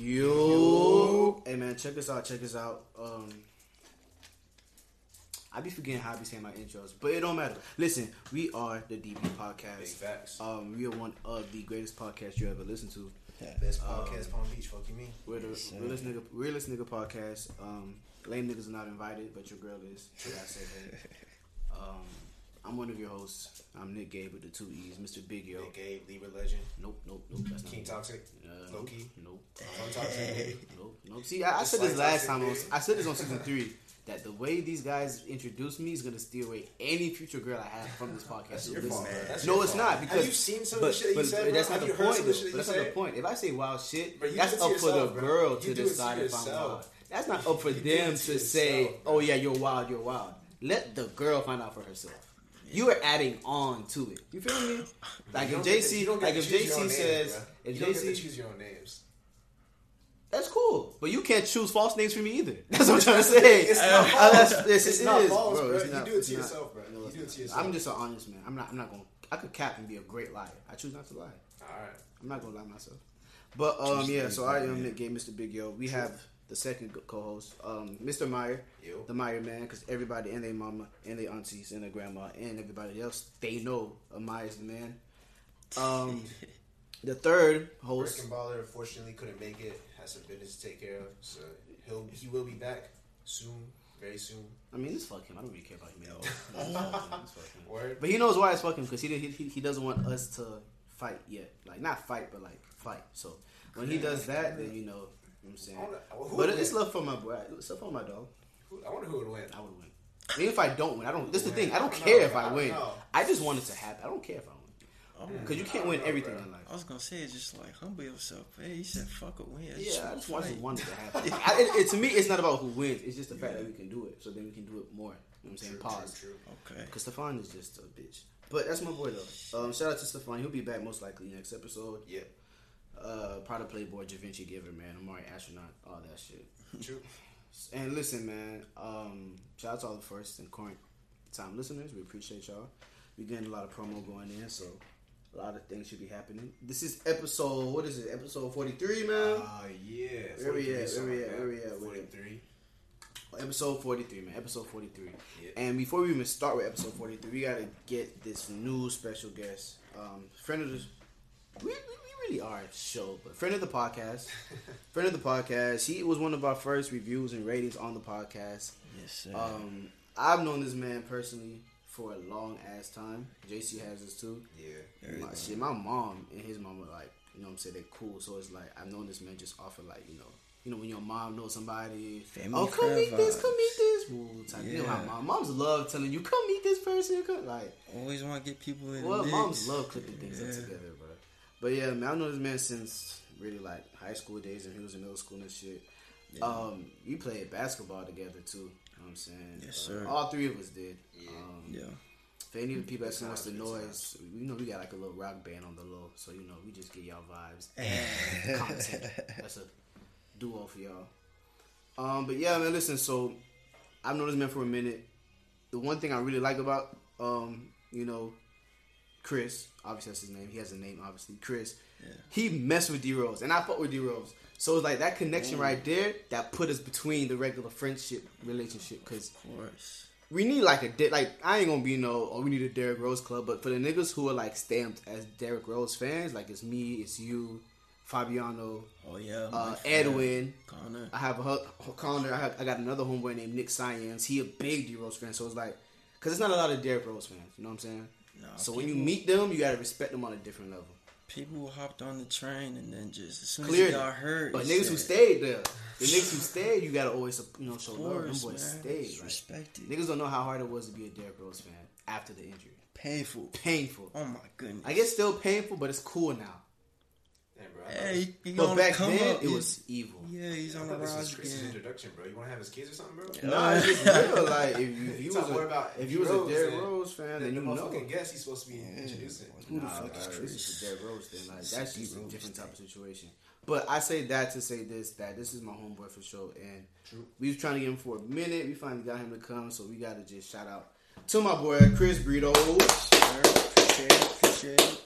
Yo. Hey man, check us out. Check us out. Um, I be forgetting how I be saying my intros, but it don't matter. Listen, we are the DB Podcast. Big facts. Um, we are one of the greatest podcasts you ever listen to. Best podcast, Palm Beach. Fuck you, mean? We're the sir. realest nigga, realest nigga podcast. Um, lame niggas are not invited, but your girl is. Should I say that? Um, I'm one of your hosts. I'm Nick Gabe with the two E's, Mr. Big Yo. Big Gabe, Libra legend, Nope, nope, nope. That's King me. Toxic, Uh, Low nope. Nope. Toxic. Nope, nope. See, I, I said this last time. On. I said this on season three that the way these guys introduce me is gonna steal away any future girl I have from this podcast. That's your fault. That's no, your it's fault. not because have you seen some but, of the shit but, you said? bro? that's not you the point. Though. of the shit But that's not the point. If I say wild shit, Bro, that's up to for the bro. girl to do it to decide if I'm wild. That's not up for them to say, "Oh yeah, you're wild, you're wild." Let the girl find out for herself. You are adding on to it. You feel me? Like if to- JC, you don't get like if choose your own JC says, if you don't get to JC, choose your own names. that's cool, but you can't choose false names for me either. That's what I'm trying to say. It's not Uh, false. yes, It's it not is, false, bro. it's You do it to it's not. yourself, bro. You it's do it to yourself. I'm just an honest man. I'm not. I'm not gonna. I could cap and be a great liar. I choose not to lie. All right. I'm not gonna lie myself. But um, yeah. So I am. Nick Gay, Mr. Big Yo. We have the second co-host, um, Mr. Meyer, Yo. the Meyer man, because everybody and their mama and their aunties and their grandma and everybody else they know a Meyer's the man. Um, the third host. Rick and Baller unfortunately couldn't make it. Has some business to take care of. So he'll he will be back soon, very soon. I mean, it's fuck him. I don't really care about him. It's fuck him. Word. But he knows why it's fucking because he, he he doesn't want us to fight yet. Like not fight, but like fight. So when he does that, then you know, what I'm saying. I wanna- well, But it's love for my boy. It's love for my dog. Who- I wonder who would win. I would win. Even if I don't win, I don't. This is the thing. I don't No, care if I I don't win. know. I just want it to happen. I don't care if I win Oh, because you can't win know, everything bro. in life. I was gonna say it's just like humble yourself. Hey, you said fuck a win. Yeah, I just want, want it to happen. I, it, it- to me, it's not about who wins. It's just the fact that we can do it. So then we can do it more. You know what I'm saying? True, Pause. true, true. Okay. Because Stefan is just a bitch. But that's my boy though. Um, shout out to Stefan. He'll be back most likely next episode. Yeah, Uh, Prada Playboy, Da Vinci Giver, man, Amari Astronaut, all that shit. true. And listen, man. Um, shout out to all the first and current time listeners. We appreciate y'all. We're getting a lot of promo going in, so a lot of things should be happening. This is episode. What is it? Episode forty three, man. Ah, yeah. Where we 43, at? Where we at? Where we at? Where we at? Forty-three. Episode 43, man. Episode 43. Yeah. And before we even start with episode 43, we got to get this new special guest. Um, friend of the. We, we really are a show, but friend of the podcast. friend of the podcast. He was one of our first reviews and ratings on the podcast. Yes, sir. Um, I've known this man personally for a long ass time. JC has this too. Yeah. My, shit, my mom and his mom were like, you know what I'm saying, they're cool. So it's like, I've known this man just off of like, you know, you know, when your mom knows somebody, Family oh, come meet this, come meet this. Woo, type. You know how mom, moms love telling you, come meet this person. Come, like, Always want to get people in. well, moms love clipping things up together, bro. But yeah, man, I've known this man since really like high school days, and he was in middle school and shit. Yeah. Um, we played basketball together too. You know what I'm saying? Yes, Uh, sir. all three of us did. Yeah. Um, Yeah. for any of the people that Good wants the noise, you know, we got like a little rock band on the low, so you know, we just get y'all vibes and content. That's a duo for y'all. Um, but yeah, man, listen. So I've known this man for a minute. The one thing I really like about, um, you know, Chris, obviously that's his name. He has a name, obviously. Chris. Yeah. He messed with D Rose, and I fuck with D Rose. So it's like that connection right there that put us between the regular friendship relationship because Of course. we need like a De- like I ain't gonna be no oh we need a Derrick Rose club, but for the niggas who are like stamped as Derrick Rose fans, like it's me, it's you, Fabiano, Oh yeah. uh, Edwin. Connor. I have a hu- Connor. I, have, I got another homeboy named Nick Science. He a big D Rose fan, so it's like because it's not a lot of Derrick Rose fans. You know what I'm saying? Nah, so when you meet them, you gotta respect them on a different level. People who hopped on the train and then just as soon Clearly, as got hurt. but niggas who stayed there, the niggas who stayed, you gotta always you know show love. Them boys stayed. Like, respected. niggas don't know how hard it was to be a Derrick Rose fan after the injury. Painful. Painful. Oh my goodness. I guess still painful, but it's cool now. Damn, bro. I Hey, he, he But back come then, up. it was evil. Yeah, he's thought, on I the thought this was rise Chris's introduction, bro. You want to have his kids or something, bro? No, it's just real. Like if you, if you You was talk more a, about if you was a Rose Derrick Rose fan, Then then you know. motherfucking guest he's supposed to be introducing. Who the Nah, fuck is this Chris? is a Derrick Rose thing. Like that's just a different type of situation. But I say that to say this: that this is my homeboy for sure, and True. we was trying to get him for a minute. We finally got him to come, so we got to just shout out to my boy Chris Brito. Sure, appreciate it. Appreciate it.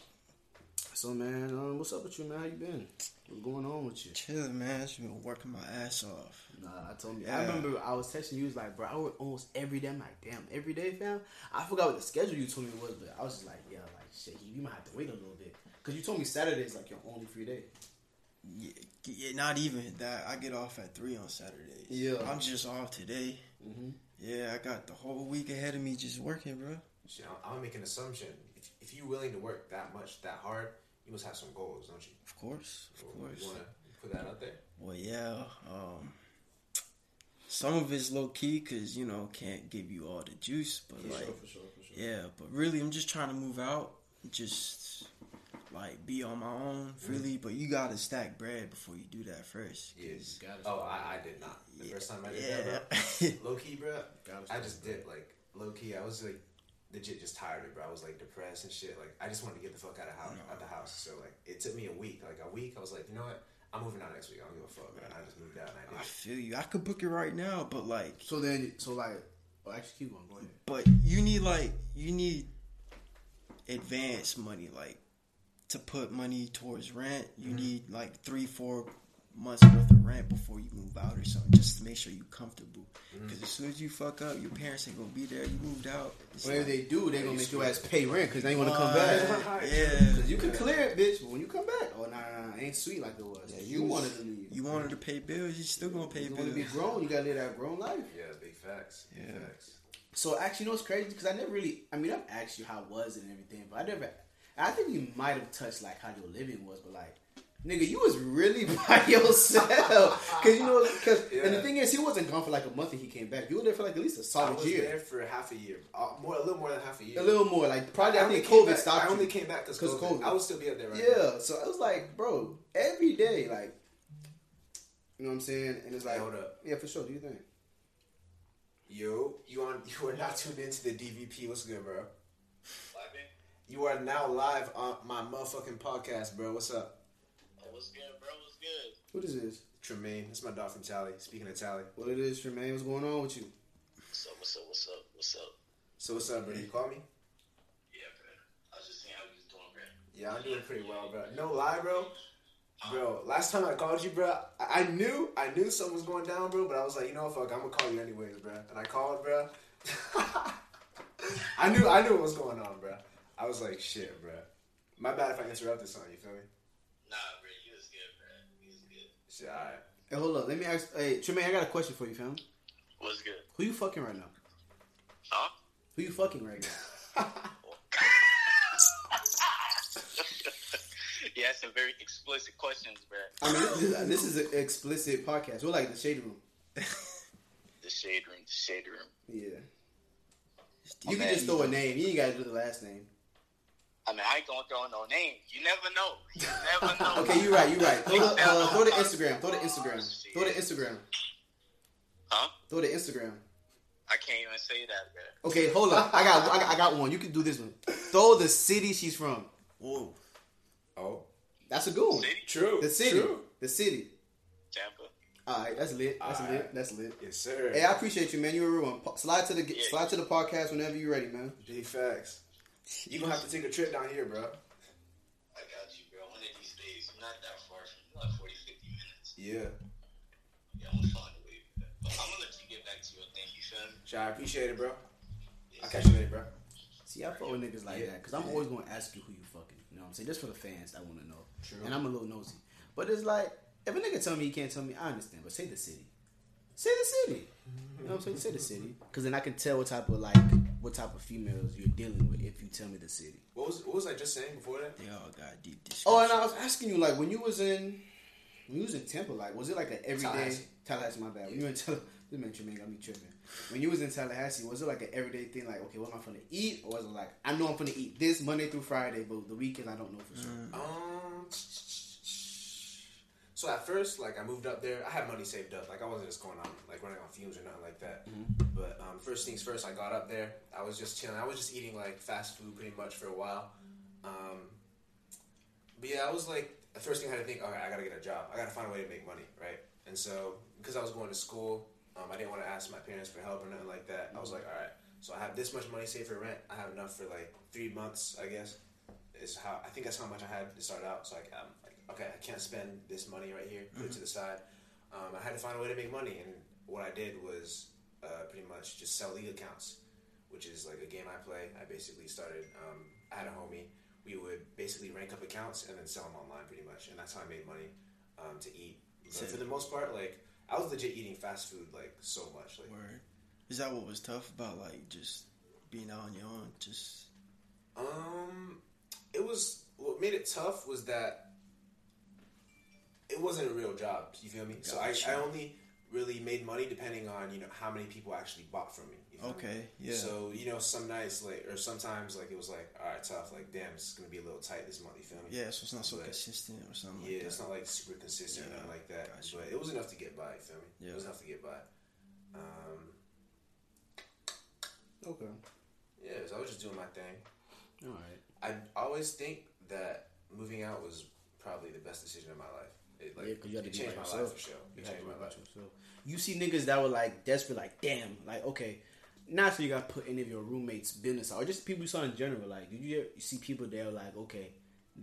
So man, um, what's up with you, man? How you been? What's going on with you? Chilling, man. Just been working my ass off. Nah, I told you. Yeah. I remember I was texting you. Was like, bro, I work almost every day. I'm like, damn, every day, fam. I forgot what the schedule you told me was, but I was just like, yeah, like shit. You might have to wait a little bit because you told me Saturday's like your only free day. Yeah, yeah, not even that. I get off at three on Saturdays. Yeah. I'm just off today. Mm-hmm. Yeah, I got the whole week ahead of me just working, bro. Shit, I'm, I'm gonna make an assumption. If, if you're willing to work that much, that hard, you must have some goals, don't you? Of course, of You course. wanna put that out there? Well, yeah. Um, some of it's low key because you know can't give you all the juice, but For like sure, for sure, for sure. yeah. But really, I'm just trying to move out, just like be on my own freely. But you gotta stack bread before you do that first. Yes. gotta Oh. I, I did not. The first time I did Yeah. that, bro. Low key, bro. I just bro. did like low key. I was like legit just tired of it, bro. I was like depressed and shit. Like I just wanted to get the fuck out of house, out the house. So like it took me a week. Like a week, I was like, you know what? I'm moving out next week. I don't give a fuck, man. I just moved out and I I did. it. feel you. I could book it right now, but like, So then, so like, oh, actually, keep going. Go ahead. but you need like you need advance money, like to put money towards rent. You Mm-hmm. need like three, four months worth of rent before you move out or something, just to make sure you're comfortable. Mm-hmm. Because as soon as you fuck up, your parents ain't gonna be there. You moved out. It's Whatever like, they do, they gonna make your ass pay rent because they ain't want to come back. Yeah. Cause you can clear it, bitch. But when you come back, oh nah, nah, nah, ain't sweet like it was. Yeah, you you- wanted to leave. You wanted to pay bills, you still gonna pay You bills. want to be grown. You gotta live that grown life. Yeah, big facts. Big Yeah. facts. So actually, you know what's crazy? Because I never really, I mean, I've asked you how it was and everything, but I never. I think you might have touched like how your living was, but like, nigga, you was really by yourself. Because you know, because and the thing is, he wasn't gone for like a month and he came back. You were there for like at least a solid was year, there for half a year, uh, more a little more than half a year. a little more. Like probably, I, only think came COVID back- stopped I only you. came back because COVID. COVID. I would still be up there right now. Yeah, so I was like, bro, every day, like, you know what I'm saying? And it's like, hold up. yeah, for sure. Do you think? Yo, you on? You are not tuned into the DVP. What's good, bro? You are now live on my motherfucking podcast, bro. What's up? What's good, bro? What's good? What is this? Tremaine, that's my dog from Tally. Speaking of Tally, What it is, Tremaine? What's going on with you? What's up? What's up? What's up? What's up? so what's up, bro? You call me? Yeah, bro. I was just seeing how you was doing, bro. Yeah, I'm doing pretty well, bro. No lie, bro. Bro, last time I called you, bro, I, I knew I knew something was going down, bro. But I was like, you know, what, fuck, I'm gonna call you anyways, bro. And I called, bro. I knew I knew what was going on, bro. I was like, shit, bro. My bad if I interrupted something. You feel me? Nah, bro. You was good, bro. You was good. Shit, alright. Hey, hold up. Let me ask. Hey, Tremaine, I got a question for you, fam. What's good? Who you fucking right now? Huh? Who you fucking right now? yeah, some very explicit questions, bro. I mean, this is, this is an explicit podcast. We're like the shade room. The shade room, the shade room. Yeah. It's You can deep. just throw a name. You ain't got to do the last name. I mean, I ain't gonna throw no name. You never know. You never know. Okay, you're right. You're right. Throw the uh, throw the Instagram. Throw the Instagram. Throw the Instagram. Huh? Throw the Instagram. I can't even say that, bro. Okay, hold up. I got I got, I got one. You can do this one. Throw the city she's from. Whoa. Oh, That's a good one. City? true. The city. True. The city. Tampa. All right, that's lit. That's All lit. right. That's lit. Yes, sir. Hey, I appreciate you, man. You're a real one. Slide to the Yeah. slide to the podcast whenever you're ready, man. Big facts. You gonna have to take a trip down here, bro. I got you, bro. One of these days. I'm not that far from you. Like 40, 50 minutes. Yeah. Yeah, I'm gonna find a way. Bro. But I'm gonna let you get back to your thing. You feel me? Shy, I appreciate it, bro. I'll catch you later, bro. See, I fuck with niggas like Yeah. that because I'm always gonna ask you who you fucking. You know what I'm saying? Just for the fans that want to know. True. And I'm a little nosy, but it's like if a nigga tell me he can't tell me, I understand. But say the city. Say the city. You know what I'm saying? Say the city, because then I can tell what type of like what type of females you're dealing with if you tell me the city. What was what was I just saying before that? They all got deep Oh, and. I was asking you like when you was in when you was in Temple, like was it like an everyday Tallahassee. Tallahassee? My bad. When you were in Tallahassee, this man Tremaine got me tripping. When you was in Tallahassee, was it like an everyday thing? Like, okay, what am I gonna eat, or was it like I know I'm gonna eat this Monday through Friday, but the weekend I don't know for sure. Um. So at first, like I moved up there, I had money saved up. Like I wasn't just going on like running on fumes or nothing like that. But um, first things first, I got up there. I was just chilling. I was just eating like fast food pretty much for a while. Um, but yeah, I was like the first thing I had to think. Okay, I gotta get a job. I gotta find a way to make money, right? And so because I was going to school, um, I didn't want to ask my parents for help or nothing like that. I was like, all right. So I have this much money saved for rent. I have enough for like three months, I guess. is how I think that's how much I had to start out. So like, like, okay, I can't spend this money right here. Put it to the side. Um, I had to find a way to make money, and what I did was uh, pretty much just sell league accounts, which is like a game I play. I basically started. Um, I had a homie. We would basically rank up accounts and then sell them online, pretty much, and that's how I made money um, to eat. But for the most part, like I was legit eating fast food like so much. Like Word. Is that what was tough about like just being out on your own? Just Um, it was what made it tough was that it wasn't a real job. You feel me? So I, I only really made money depending on you know how many people actually bought from me. you feel me? okay, yeah. So you know, some nights like or sometimes like it was like all right, tough. Like damn, it's gonna be a little tight this month. You feel me? yeah, so it's not so But- consistent or something Yeah, like it's not like super consistent or Yeah, nothing like that. gotcha. But it was enough to get by. You feel me? Yeah. It was enough to get by. Um, Okay. yeah, so I was just doing my thing. All right. I always think that moving out was probably the best decision of my life. It, like, Yeah, 'cause you had to it be changed by my yourself. life for sure. You It had changed to my worry life. yourself. You see niggas that were like desperate, like damn, like okay. Not so you got to put any of your roommates' business out, or just people you saw in general. Like, did you, ever, you see people that were like, okay,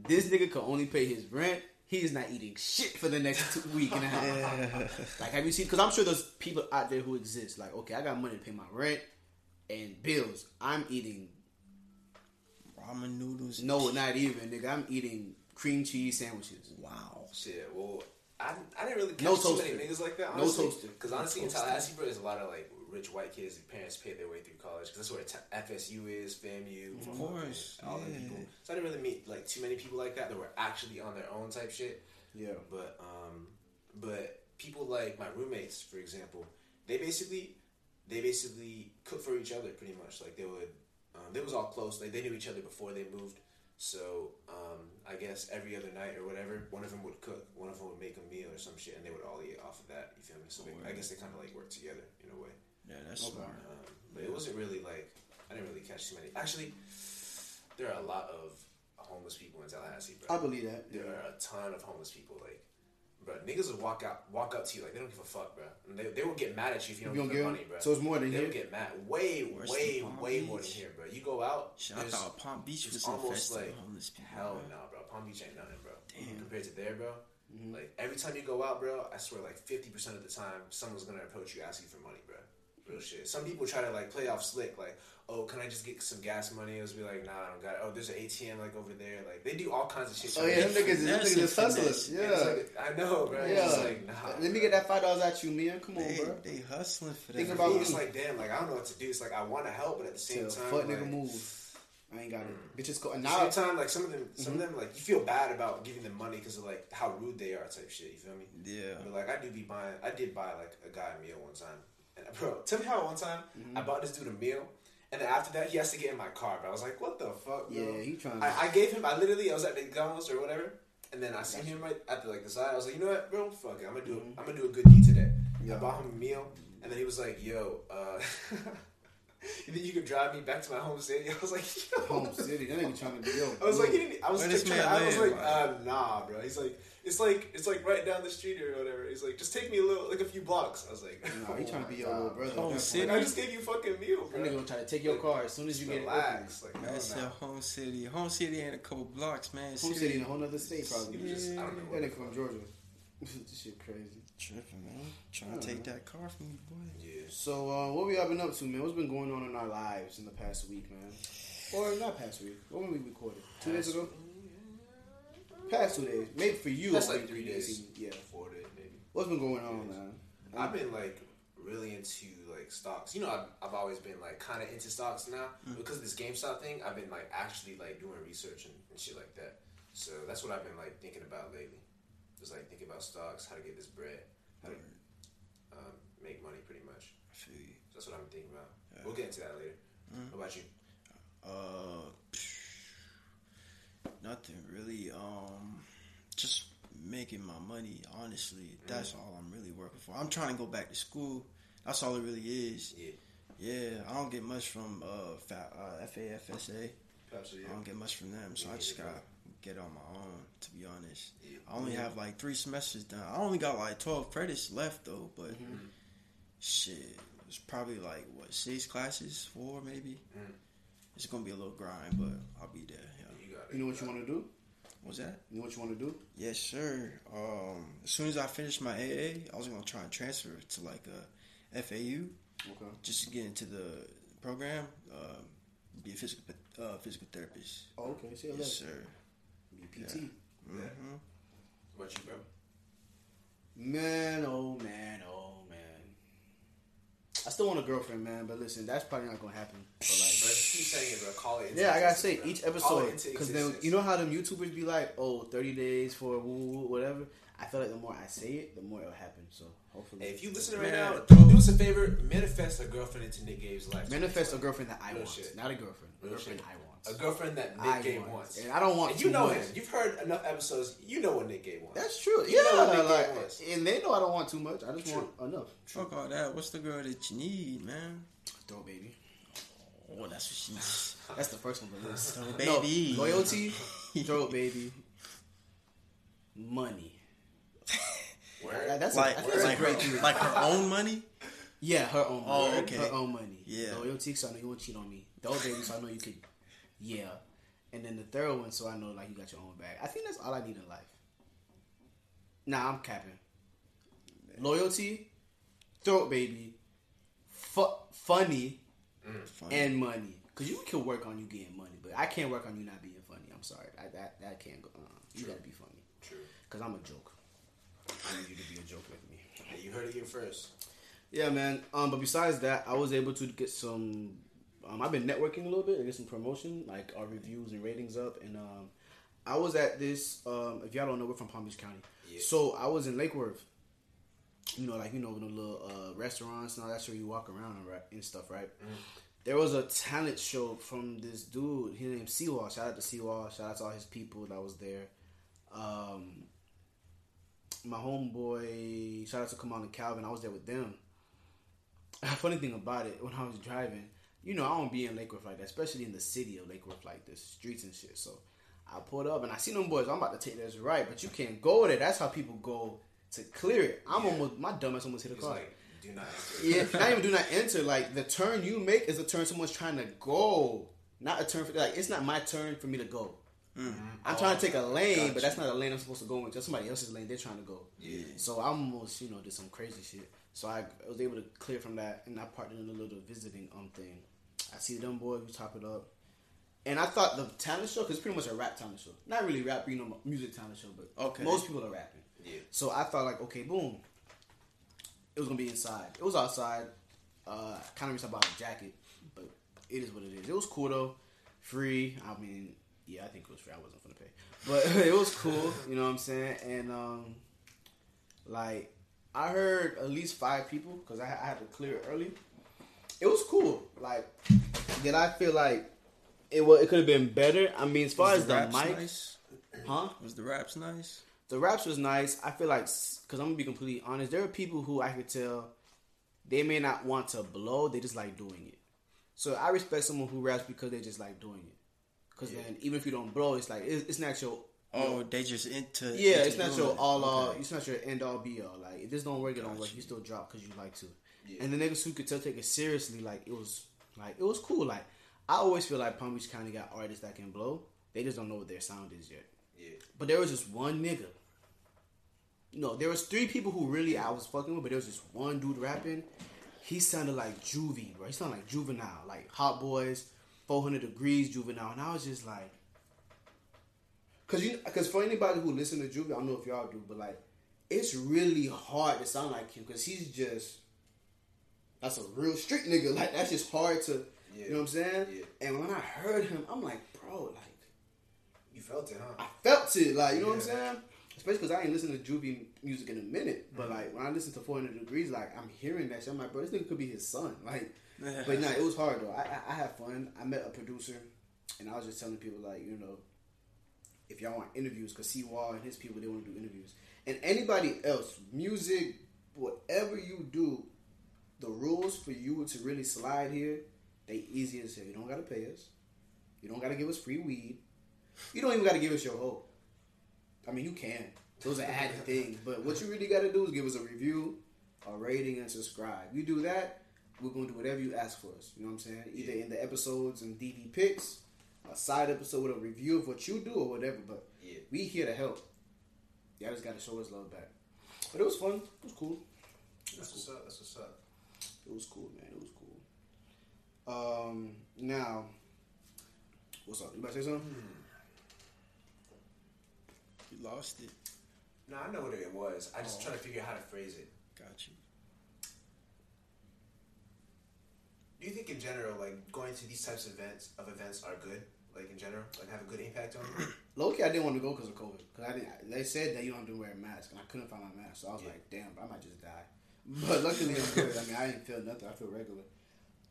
this nigga can only pay his rent. He is not eating shit for the next two week and a half. Like, have you seen? Because I'm sure there's people out there who exist. Like, okay, I got money to pay my rent and bills. I'm eating Ramen noodles. no, not even nigga. I'm eating cream cheese sandwiches. Wow. Shit, well, I, I didn't really catch No too many niggas like that. No Honestly. toaster. Because No honestly, in. Tallahassee, bro, there's a lot of like rich white kids. Parents paid their way through college because that's where ta- FSU is, FAMU, Of course, all yeah. people. So I didn't really meet like too many people like that that were actually on their own type shit. Yeah. But um, but people like my roommates, for example, they basically they basically cook for each other pretty much. Like they would, um, they was all close. Like they knew each other before they moved. So um, I guess every other night or whatever, one of them would cook, one of them would make a meal or some shit, and they would all eat off of that. You feel me? So they, I guess they kind of like work together in a way. Yeah, that's Okay. smart. Um, but it wasn't really like I didn't really catch too many. Actually, there are a lot of homeless people in Tallahassee, bro. I believe that. There are a ton of homeless people. Like, bro, niggas would walk out, walk up to you like they don't give a fuck, bro. And they, they will get mad at you if you don't You give them money, bro. So it's more than they here. will get mad. Way, Worse way, than Palm way more than here, bro. You go out. Shit, I there's- thought Palm Beach it's was almost infested like homeless people. hell bro. no, bro. Palm Beach ain't nothing, bro. Damn. Compared to there, bro. Mm-hmm. Like every time you go out, bro, I swear, like fifty percent of the time, someone's gonna approach you asking for money, bro. Real shit. Some people try to like play off slick, like, oh, can I just get some gas money? It was be like, nah, I don't got it. Oh, there's an ATM like over there. Like they do all kinds of shit. Oh yeah, them niggas, them That's niggas is hustlers. Yeah, like, I know, bro. yeah. It's like, nah. Let me get that five dollars at you, man. Come on, They, bro. they hustling for that. Think about me, me. it's like, damn, like I don't know what to do. It's like I want to help, but at the same Till time, fuck like, nigga move. I ain't got it. Bitches go At now. Mm-hmm. time, like some of them, some of them, like you feel bad about giving them money because of like how rude they are, type shit. You feel me? Yeah. But like I do be buying, I did buy like a guy a meal one time, and bro, tell me how one time Mm-hmm. I bought this dude a meal, and then after that he has to get in my car. But I was like, what the fuck, bro? Yeah, he trying. I, I gave him, I literally, I was at McDonald's or whatever, and then I seen him right at the like the side. I was like, you know what, bro, fuck it, I'm gonna do, Mm-hmm. I'm gonna do a good deed today. Yeah. I bought him a meal, and then he was like, yo, uh. You think you could drive me back to my home city? I was like, yo. Home city. That nigga trying to be yo. I was like, he didn't, I was like, trying, I was like? uh, nah, bro. He's like, it's like, it's like right down the street or whatever. He's like, just take me a little, like a few blocks. I was like, Nah, he oh trying to be your little brother. Home Definitely. city. Like, I just gave you fucking meal, That nigga bro. gonna try to take your car as soon as you get it open. Relax, like, Man, no, said home city. Home city ain't a couple blocks, man. Home city in a whole nother state, probably. He was just, I don't know That what. nigga from Georgia. this shit crazy. Tripping, man. Trying to take that car from you, boy. Yeah. So, uh, what we have been up to, man? What's been going on in our lives in the past week, man? Or not past week? When we recorded? Two days ago? Past two days. Maybe for you. That's like three be days. Yeah. Four days, maybe. What's been going on, man? I've been like really into like stocks. You know, I've, I've always been like kind of into stocks now Mm. because of this GameStop thing. I've been like actually like doing research and, and shit like that. So that's what I've been like thinking about lately. Just like thinking about stocks, how to get this bread, how to um, make money, pretty much. So that's what I'm thinking about. We'll get into that later. Mm. What about you? Uh, nothing really. Um, just making my money. Honestly, that's all I'm really working for. I'm trying to go back to school. That's all it really is. Yeah, Yeah, I don't get much from uh, fa- uh FAFSA. absolutely. I don't get much from them, so Me I just gotta get on my own. To be honest, Yeah. I only have like three semesters done. I only got like twelve credits left though, but shit, it's probably like what six classes, four maybe. Mhm. It's gonna be a little grind, but I'll be there. Yeah. You know what you want to do? What's that? You know what you want to do? Yes, sir. Um, as soon as I finish my AA, I was gonna try and transfer to like a FAU Okay. just to get into the program. Um, be a physical uh, physical therapist. Oh, okay. See you Yes, later. sir. Be PT. hmm What you, bro? Man, oh man, oh man. I still want a girlfriend, man. But listen, that's probably not gonna happen. For Bro, like, just keep saying it, bro. Call it. into yeah, I gotta say bro. each episode because then you know how them YouTubers be like, oh, 30 days for woo woo whatever. I feel like the more I say it, the more it'll happen. So hopefully, Hey, if you listen right Man, now, bro. do us a favor. Manifest a girlfriend into Nick Gabe's life. manifest a girlfriend that I Real want, shit. not a girlfriend, a Real girlfriend shit. I want. A girlfriend that Nick I Gabe want. wants. and I don't want. And you know much. him. You've heard enough episodes. You know what Nick Gabe wants. That's true. You know yeah, what Nick like, Gabe wants. and they know I don't want too much. I just True. want enough. Fuck all that. What's the girl that you need, man? Throw baby. Oh, that's what she needs. That's the first one on the list. Throw No, baby. loyalty, throw baby, money. Word. That- That's like, a, I think that's like, a great her, like her own money. Yeah, her own. Oh, money. okay. Her own money. Yeah. Loyalty, so I know you won't cheat on me. Throw baby, so I know you could. Yeah, and then the third one, so I know like you got your own bag. I think that's all I need in life. Nah, I'm capping. Loyalty, throat baby, fu- funny, Funny. and money. Cause you can work on you getting money, but I can't work on you not being funny. I'm sorry, I, that that can't go. Uh, you gotta be funny. True. Cause I'm a joke. I need you to be a joke with me. Hey, you heard it here first. Yeah, man. Um, but besides that, I was able to get some. Um, I've been networking a little bit, to get some promotion, like our reviews and ratings up, and um, I was at this. Um, if y'all don't know, we're from Palm Beach County, Yeah. so I was in Lake Worth. You know, like you know, the little uh, restaurants and all that's where you walk around and, right, and stuff, right? There was a talent show from this dude. His name's Seawall. Shout out to Seawall. Shout out to all his people that was there. Um, my homeboy, shout out to Kamal and Calvin. I was there with them. Funny thing about it, when I was driving, you know, I don't be in Lake Worth like that, especially in the city of Lake Worth like the streets and shit. So I pulled up and I see them boys. I'm about to take this right, but you can't go there. That's how people go to clear it. I'm almost my dumbass almost hit a car. like, do not enter. Yeah, not even do not enter. Like the turn you make is a turn someone's trying to go, not a turn for like it's not my turn for me to go. I'm trying to take a lane, but that's not a lane I'm supposed to go in. Just somebody else's lane. They're trying to go. Yeah. So I almost, you know, did some crazy shit. So I, I was able to clear from that, and I partnered in a little visiting um thing. I see the dumb boys, we top it up, and I thought the talent show, because it's pretty much a rap talent show, not really rap, you know, music talent show, but Okay. most people are rapping. Yeah. So I thought like, okay, boom, it was gonna be inside. It was outside. Uh, kind of I bought a jacket, but it is what it is. It was cool though, free. I mean, yeah, I think it was free. I wasn't gonna pay, but it was cool. You know what I'm saying? And um, like I heard at least five people because I, I had to clear it early. It was cool. Like, did I feel like it was? It could have been better. I mean, as far Was as the mic, nice? huh? Was the raps nice? The raps was nice. I feel like because I'm gonna be completely honest, there are people who I could tell they may not want to blow. They just like doing it. So I respect someone who raps because they just like doing it. Because then even if you don't blow, it's like it's, it's not your Oh, they just into yeah, into it's not your all all. Okay. It's not your end all be all. Like if this don't work, it don't work. Gotcha. You still drop because you like to. Yeah. And the niggas who could tell take it seriously, like it was like it was cool. Like I always feel like Palm Beach County got artists that can blow. They just don't know what their sound is yet. Yeah. But there was just one nigga. No, there was three people who really I was fucking with, but there was just one dude rapping. He sounded like Juvie, bro. He sounded like Juvenile, like Hot Boys, 400 Degreez Juvenile, and I was just like, cause you, cause for anybody who listen to Juvie, I don't know if y'all do, but like, it's really hard to sound like him, cause he's just, that's a real street nigga. Like that's just hard to, Yeah. you know what I'm saying? Yeah. And when I heard him, I'm like, bro, like. You felt it, huh? I felt it, like you know what I'm saying. Especially because I ain't listened to Juvie music in a minute, but mm-hmm. like when I listen to 400 Degreez, like I'm hearing that shit. I'm like, bro, this nigga could be his son. Like, but nah, it was hard though. I, I I had fun. I met a producer, and I was just telling people like, you know, if y'all want interviews, because C Wall and his people they want to do interviews, and anybody else, music, whatever you do, the rules for you to really slide here, they easy as hell. You don't gotta pay us. You don't gotta give us free weed. You don't even gotta give us your hoe. I mean, you can. Those are added things. But what you really gotta do is give us a review, a rating, and subscribe. You do that, we're gonna do whatever you ask for us. You know what I'm saying? Either in the episodes and DD picks, a side episode with a review of what you do or whatever. But Yeah. we here to help. Y'all just got to show us love back. But it was fun. It was cool. That's what's up. That's what's up. It was cool, man. It was cool. Um, now, what's up? You about to say something? You lost it. No, I know what it was. I just Oh. trying to figure out how to phrase it. Got you. Do you think in general, like going to these types of events of events are good? Like in general, like have a good impact on you? Low key, I didn't want to go because of COVID. Because I didn't. They said that you don't have to wear a mask, and I couldn't find my mask. So I was Yeah. like, damn, I might just die. But luckily, it's good. I mean, I didn't feel nothing. I feel regular.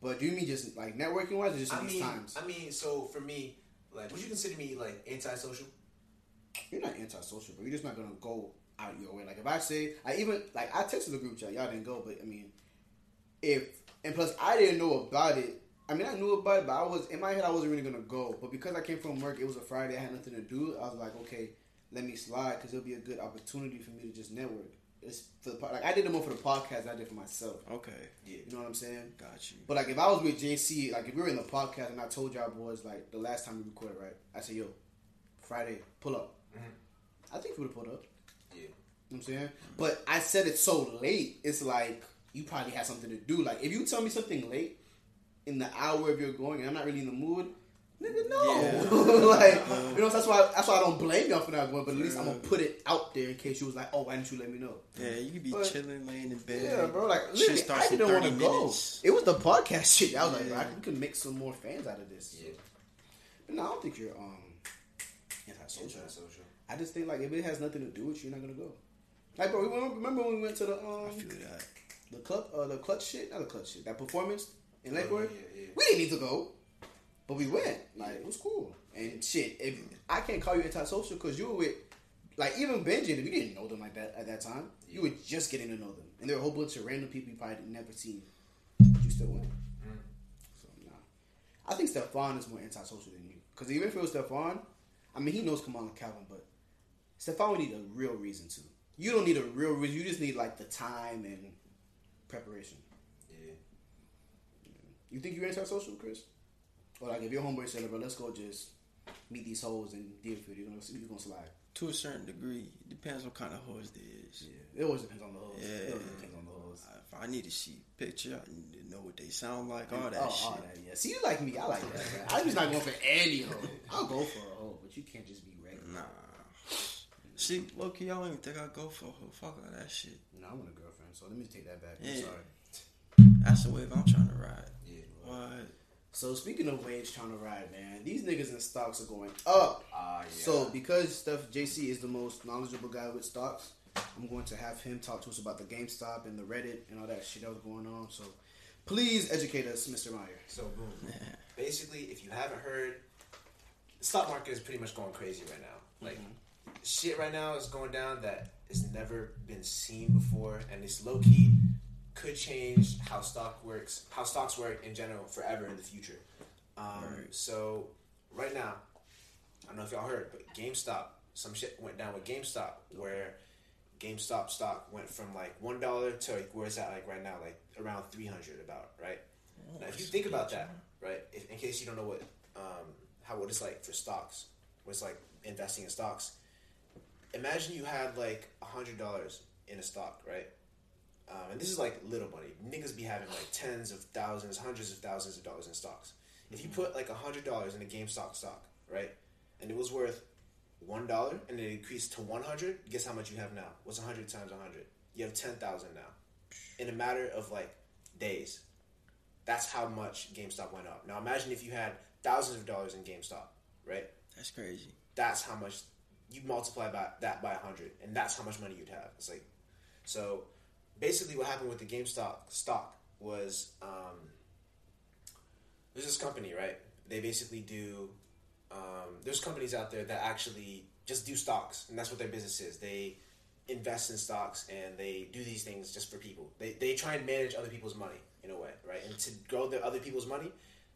But do you mean just like networking wise, or just in I these mean, times? I mean, so for me, like, would you consider me like antisocial? You're not antisocial, but you're just not gonna go out your way. Like if I say, I even like I texted the group chat, y'all didn't go, but I mean, if and plus I didn't know about it. I mean, I knew about it, but I was in my head. I wasn't really gonna go, but because I came from work, it was a Friday. I had nothing to do. I was like, okay, let me slide because it'll be a good opportunity for me to just network. It's for the like I did it more for the podcast. than I did for myself. Okay. Yeah. You know what I'm saying? Got you. But like if I was with JC, like if we were in the podcast and I told y'all boys like the last time we recorded, right? I said, yo, Friday, pull up. Mm-hmm. I think we would have pulled up. Yeah. You know what I'm saying? But I said it so late, it's like you probably had something to do. Like if you tell me something late in the hour of your going and I'm not really in the mood, nigga, no. Yeah. like you know, that's why that's why I don't blame y'all for not going, but at least I'm gonna put it out there in case you was like, Oh, why didn't you let me know? Yeah, you could be But- chilling, laying in bed. Yeah, bro. Like Shit literally, starts I didn't want to go. It was the podcast shit. I was like, Yeah. bro, I we could make some more fans out of this. Yeah. But no, I don't think you're um antisocial. Antisocial. I just think like if it has nothing to do with you, you're not gonna go. Like, bro, remember, remember when we went to the I um feel that. the club uh, the clutch shit, not the clutch shit, that performance in Oh, Lake Worth. yeah, yeah. We didn't need to go, but we went. Like it was cool and shit. If I can't call you antisocial because you were with like even Benji, we didn't know them like that at that time. You were just getting to know them, and there were a whole bunch of random people you probably never seen. But you still went. So nah, I think Stefan is more antisocial than you. Because even if it was Stefan, I mean he knows Kamal and Calvin, but Stefan would need a real reason to. You don't need a real reason. You just need like the time and preparation. Yeah. You think you're antisocial, Chris? Or like if your homeboy said, "Bro, let's go just meet these hoes and deal with it," you're gonna you gonna slide. To a certain degree, it depends what kind of horse it is. Yeah, it always depends on the hoes. Yeah. It always depends on the hoes. If I need to see a picture, I need to know what they sound like, all that Oh, that all shit. that, yeah. See, you like me. I like that. Man. I'm just not going for any hoe. I'll go for a hoe, but you can't just be regular. Nah. See, low key, I don't even think I go for her. Fuck all that shit. No, I want a girlfriend, so let me take that back. I'm sorry. That's the wave I'm trying to ride. Yeah. What? So speaking of wage trying to ride, man, these niggas in stocks are going up. Ah, yeah. So because Steph JC is the most knowledgeable guy with stocks, I'm going to have him talk to us about the GameStop and the Reddit and all that shit that was going on. So please educate us, Mr. Meyer. So boom. Basically, if you haven't heard, the stock market is pretty much going crazy right now. Like shit right now is going down that has never been seen before, and it's low key could change how stock works, how stocks work in general forever in the future. Um, Right. So right now, I don't know if y'all heard, but GameStop, some shit went down with GameStop where GameStop stock went from like one dollar to like where it's at like right now, like around three hundred about right. Now, if you think about that, right, if, in case you don't know what um, how what it's like for stocks, what it's like investing in stocks, imagine you had like a hundred dollars in a stock, right? Um, and this is like little money. Niggas be having like tens of thousands, hundreds of thousands of dollars in stocks. If you put like a hundred dollars in a GameStop stock, right, and it was worth one dollar, and it increased to one hundred, guess how much you have now? What's a hundred times a hundred? You have ten thousand now, in a matter of like days. That's how much GameStop went up. Now imagine if you had thousands of dollars in GameStop, right? That's crazy. That's how much you multiply by, that by hundred, and that's how much money you'd have. It's like so. Basically, what happened with the GameStop stock was um, there's this company, right? They basically do. Um, there's companies out there that actually just do stocks, and that's what their business is. They invest in stocks and they do these things just for people. They they try and manage other people's money in a way, right? And to grow their other people's money,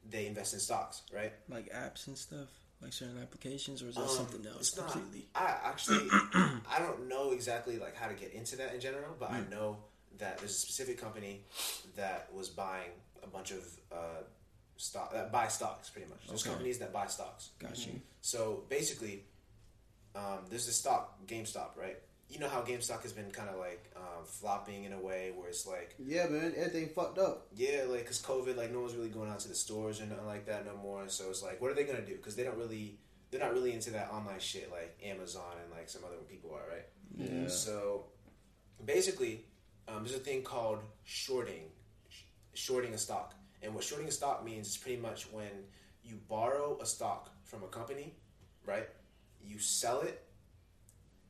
they invest in stocks, right? Like apps and stuff, like certain applications, or is that Um, something else it's not- I actually, I don't know exactly like how to get into that in general, but I know that there's a specific company that was buying a bunch of uh, stock that buy stocks, pretty much. There's Okay. companies that buy stocks. Got you. So basically, um, there's this stock, GameStop, right? You know how GameStop has been kind of like um, flopping in a way where it's like, Yeah, man, everything fucked up. yeah, like because COVID, like no one's really going out to the stores or nothing like that no more. And so it's like, what are they gonna do? Because they don't really, they're not really into that online shit like Amazon and like some other people are, right? Yeah. So basically, um, there's a thing called shorting, sh- shorting a stock. And what shorting a stock means is pretty much when you borrow a stock from a company, right? You sell it,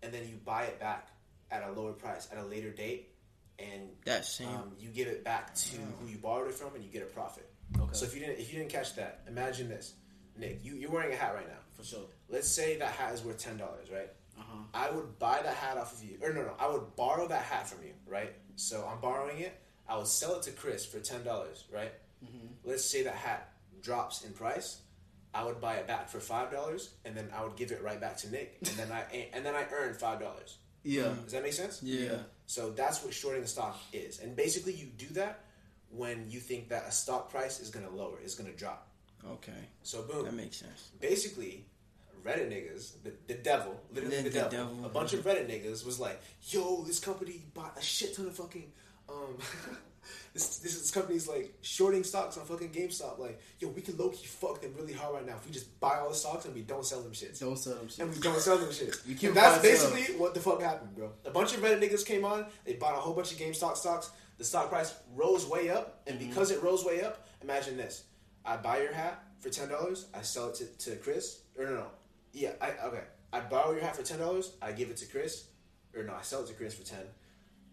and then you buy it back at a lower price at a later date, and That same. um, you give it back to who you borrowed it from, and you get a profit. Okay. So if you didn't if you didn't catch that, imagine this, Nick. You you're wearing a hat right now. For sure. Let's say that hat is worth ten dollars, right? Uh huh. I would buy that hat off of you, or no, no, I would borrow that hat from you, right? So I'm borrowing it. I would sell it to Chris for ten dollars, right? Mm-hmm. Let's say that hat drops in price. I would buy it back for five dollars, and then I would give it right back to Nick, and then I and then I earn five dollars. Yeah. Does that make sense? yeah. So that's what shorting a stock is, and basically you do that when you think that a stock price is going to lower, is going to drop. Okay. So boom, That makes sense. basically Reddit niggas, the, the devil, literally The- the, devil, devil. a bunch of Reddit niggas was like, "Yo, this company bought a shit ton of fucking um." This, this this company's like shorting stocks on fucking GameStop. Like, yo, we can low key fuck them really hard right now if we just buy all the stocks and we don't sell them shits. Don't sell them shit. And we don't sell them shit. You keep And that's basically what the fuck happened, bro. A bunch of Reddit niggas came on. They bought a whole bunch of GameStop stocks. The stock price rose way up, and Mm-hmm. because it rose way up, imagine this: I buy your hat for ten dollars. I sell it to, to Chris. Or no, no, yeah, I okay. I borrow your hat for ten dollars. I give it to Chris, or no, I sell it to Chris for ten.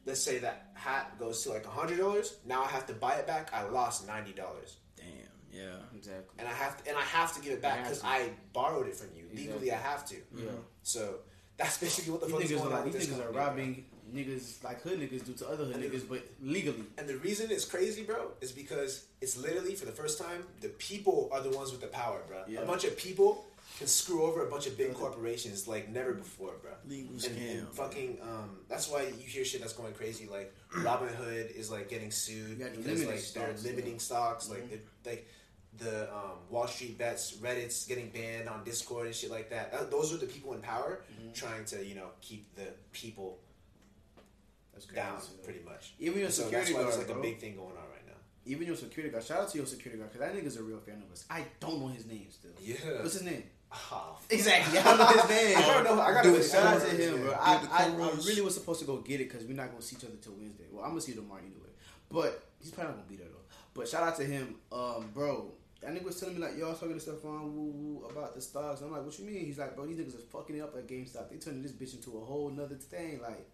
Let's say that hat goes to like hundred dollars. Now I have to buy it back. I lost ninety dollars Damn. Yeah. Exactly. and I have to, and I have to give it back because to. I borrowed it from you. Legally, I have to. Yeah. So that's basically what the These fuck is going are on. like these this niggas are company, robbing niggas like hood niggas do to other hood And niggas, but legally. And the reason it's crazy, bro, is because it's literally for the first time the people are the ones with the power, bro. Yeah. A bunch of people can screw over a bunch of big corporations like never before, bro. Legal And, scam. and fucking, um, that's why you hear shit that's going crazy. Like Robinhood is like getting sued because like they're limiting yeah. stocks. Like it- like the um, WallStreetBets, Reddit's getting banned on Discord and shit like that. That- Those are the people in power Mm-hmm. trying to you know keep the people That's down, pretty much. Even your so security that's why guard, there's like a big thing going on right now. Even your security guard. Shout out to your security guard because that nigga's a real fan of us. I don't know his name still. Yeah. What's his name? Oh, Exactly. I don't name. I don't know. I gotta Dude, shout out to him, bro. I, I, I really was supposed to go get it because we're not gonna see each other till Wednesday. Well, I'm gonna see you tomorrow anyway. But he's probably not gonna be there though. But shout out to him, um, bro. That nigga was telling me like, y'all talking to Stefan woo, woo, about the stocks. I'm like, what you mean? He's like, bro, these niggas are fucking it up at GameStop. They turning this bitch into a whole nother thing. Like,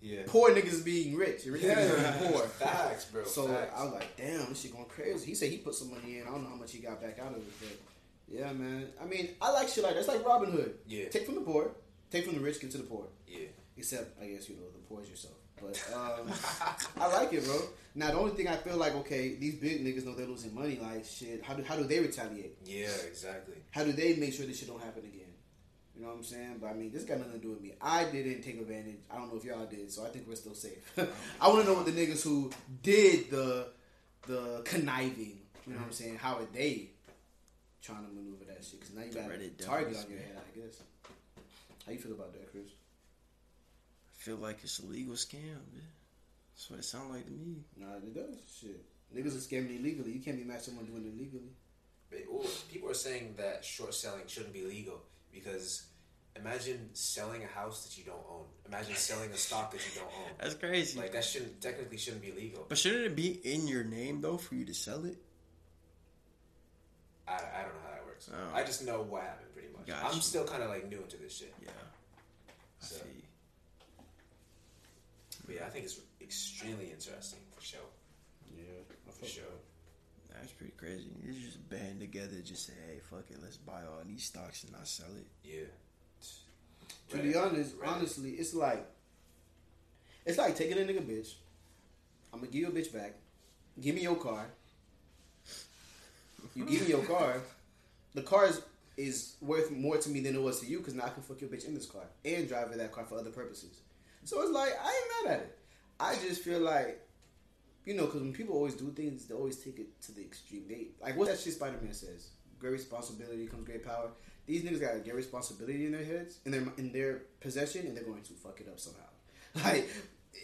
Yeah. poor niggas being rich, rich niggas being poor. Facts, bro. So facts. I was like, damn, this shit going crazy. He said he put some money in. I don't know how much he got back out of it, but yeah, man. I mean, I like shit like that. It's like Robin Hood. Yeah. Take from the poor, take from the rich, give to the poor. yeah. Except, I guess you know, the poor is yourself. But um, I like it, bro. Now the only thing I feel like, okay, these big niggas know they're losing money. Like shit, how do how do they retaliate? Yeah, exactly. How do they make sure this shit don't happen again? You know what I'm saying? But I mean, this got nothing to do with me. I didn't take advantage. I don't know if y'all did, so I think we're still safe. I want to know what the niggas who did the the conniving. You know what I'm saying? How are they trying to maneuver that shit? Because now you got a Reddit target on your head. I guess. How you feel about that, Chris? I feel like it's a legal scam, man. That's what it sounds like to me. Nah, it does. Shit, niggas are scamming illegally. You can't be mad at someone doing it legally. Ooh, people are saying that short selling shouldn't be legal because imagine selling a house that you don't own. Imagine selling a stock that you don't own. That's crazy. Like that shouldn't technically shouldn't be legal. but shouldn't it be in your name though for you to sell it? I, I don't know how that works. Oh. I just know what happened pretty much. Gotcha. I'm still kind of like new into this shit. Yeah. I So- see. But yeah, I think it's extremely interesting for sure. Yeah, For sure. That's pretty crazy. You just band together, just say, "Hey, fuck it, let's buy all these stocks and not sell it." Yeah. To be honest, Reddit. honestly, it's like it's like taking a nigga bitch. I'm gonna give you a bitch back. Give me your car. You give me your car. The car is, is worth more to me than it was to you because now I can fuck your bitch in this car and drive that car for other purposes. So it's like I ain't mad at it. I just feel like you know, because when people always do things, they always take it to the extreme. They like what that shit Spider Man says. Great responsibility comes great power. These niggas got a great responsibility in their heads, in their in their possession, and they're going to fuck it up somehow. Like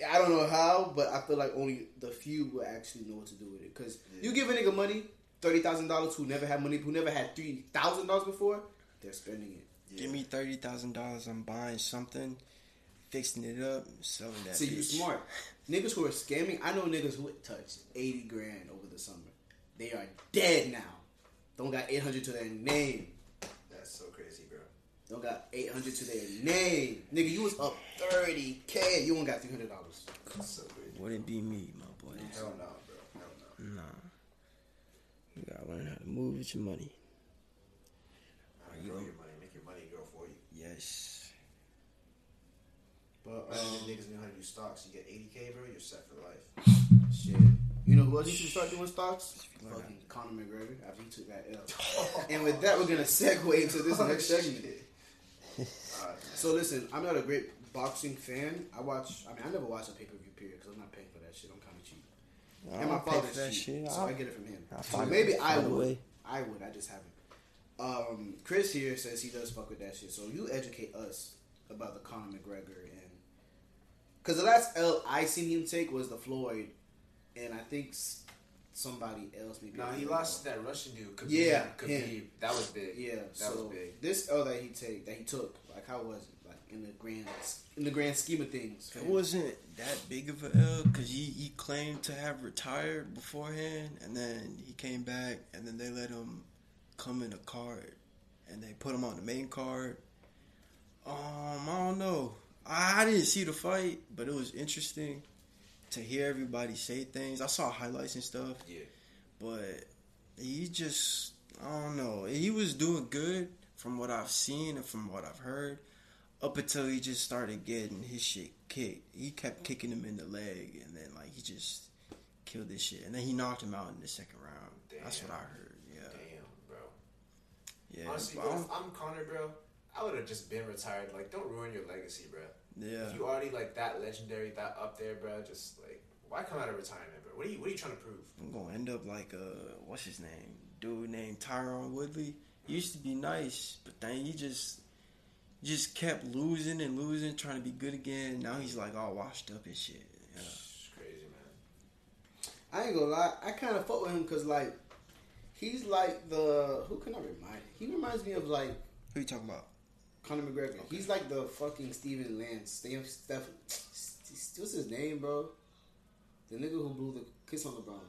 I don't know how, but I feel like only the few will actually know what to do with it. Because you give a nigga money, thirty thousand dollars, who never had money, who never had three thousand dollars before, they're spending it. Give me thirty thousand dollars. I'm buying something, fixing it up, selling that. See, you bitch. smart. Niggas who are scamming, I know niggas who touched 80 grand over the summer. They are dead now. Don't got 800 to their name. That's so crazy, bro. Don't got 800 to their name. Nigga, you was up 30K. You only got $300. So. Wouldn't be me, my boy. Hell no, bro. Hell no. Nah. You gotta learn how to move with your money. Grow your money. Make your money grow for you. Yes. But, um, niggas know how to do stocks. You get 80k, bro. You're set for life. shit. You know who else you should start doing stocks? Fucking Conor McGregor after he took that L. and with that, we're going to segue into this next segment. So listen, I'm not a great boxing fan. I watch. I mean, I never watch a pay per view period because I'm not paying for that shit. I'm kind of cheap, and my don't father's for that cheap, shit. so I'll- I get it from him. I'll So maybe. I would. way. I would. I just haven't. Um, Chris here says he does fuck with that shit. So you educate us about the Conor McGregor and because the last L I seen him take was the Floyd, and I think somebody else maybe. No, he lost that Russian dude. Khabib. Yeah, Khabib. him. That was big. Yeah, that so was big. this L that he take that he took, like how was it? In the grand in the grand scheme of things. It wasn't that big of a L because he, he claimed to have retired beforehand, and then he came back, and then they let him come in a card, and they put him on the main card. Um, I don't know. I, I didn't see the fight, but it was interesting to hear everybody say things. I saw highlights and stuff, Yeah. but he just I don't know. He was doing good from what I've seen and from what I've heard. Up until he just started getting his shit kicked. He kept kicking him in the leg and then like he just killed this shit. And then he knocked him out in the second round. That's what I heard. Yeah. Damn, bro. Yeah. Honestly, bro, if I'm Conor, bro, I would have just been retired. Like, don't ruin your legacy, bro. yeah. If you already like that legendary, that up there, bro, just like why come out of retirement, bro? What are you What are you trying to prove? I'm gonna end up like uh what's his name? Dude named Tyron Woodley. He used to be nice, but then he just just kept losing and losing, trying to be good again. Now he's like all washed up and shit. Yeah. It's crazy, man. I ain't gonna lie, I kind of fuck with him because like he's like the who can I remind? He reminds me of like Who you talking about? Conor McGregor. He's like the fucking Steven Lance. Steph, Steph, what's his name, bro? The nigga who blew the kiss on the LeBron.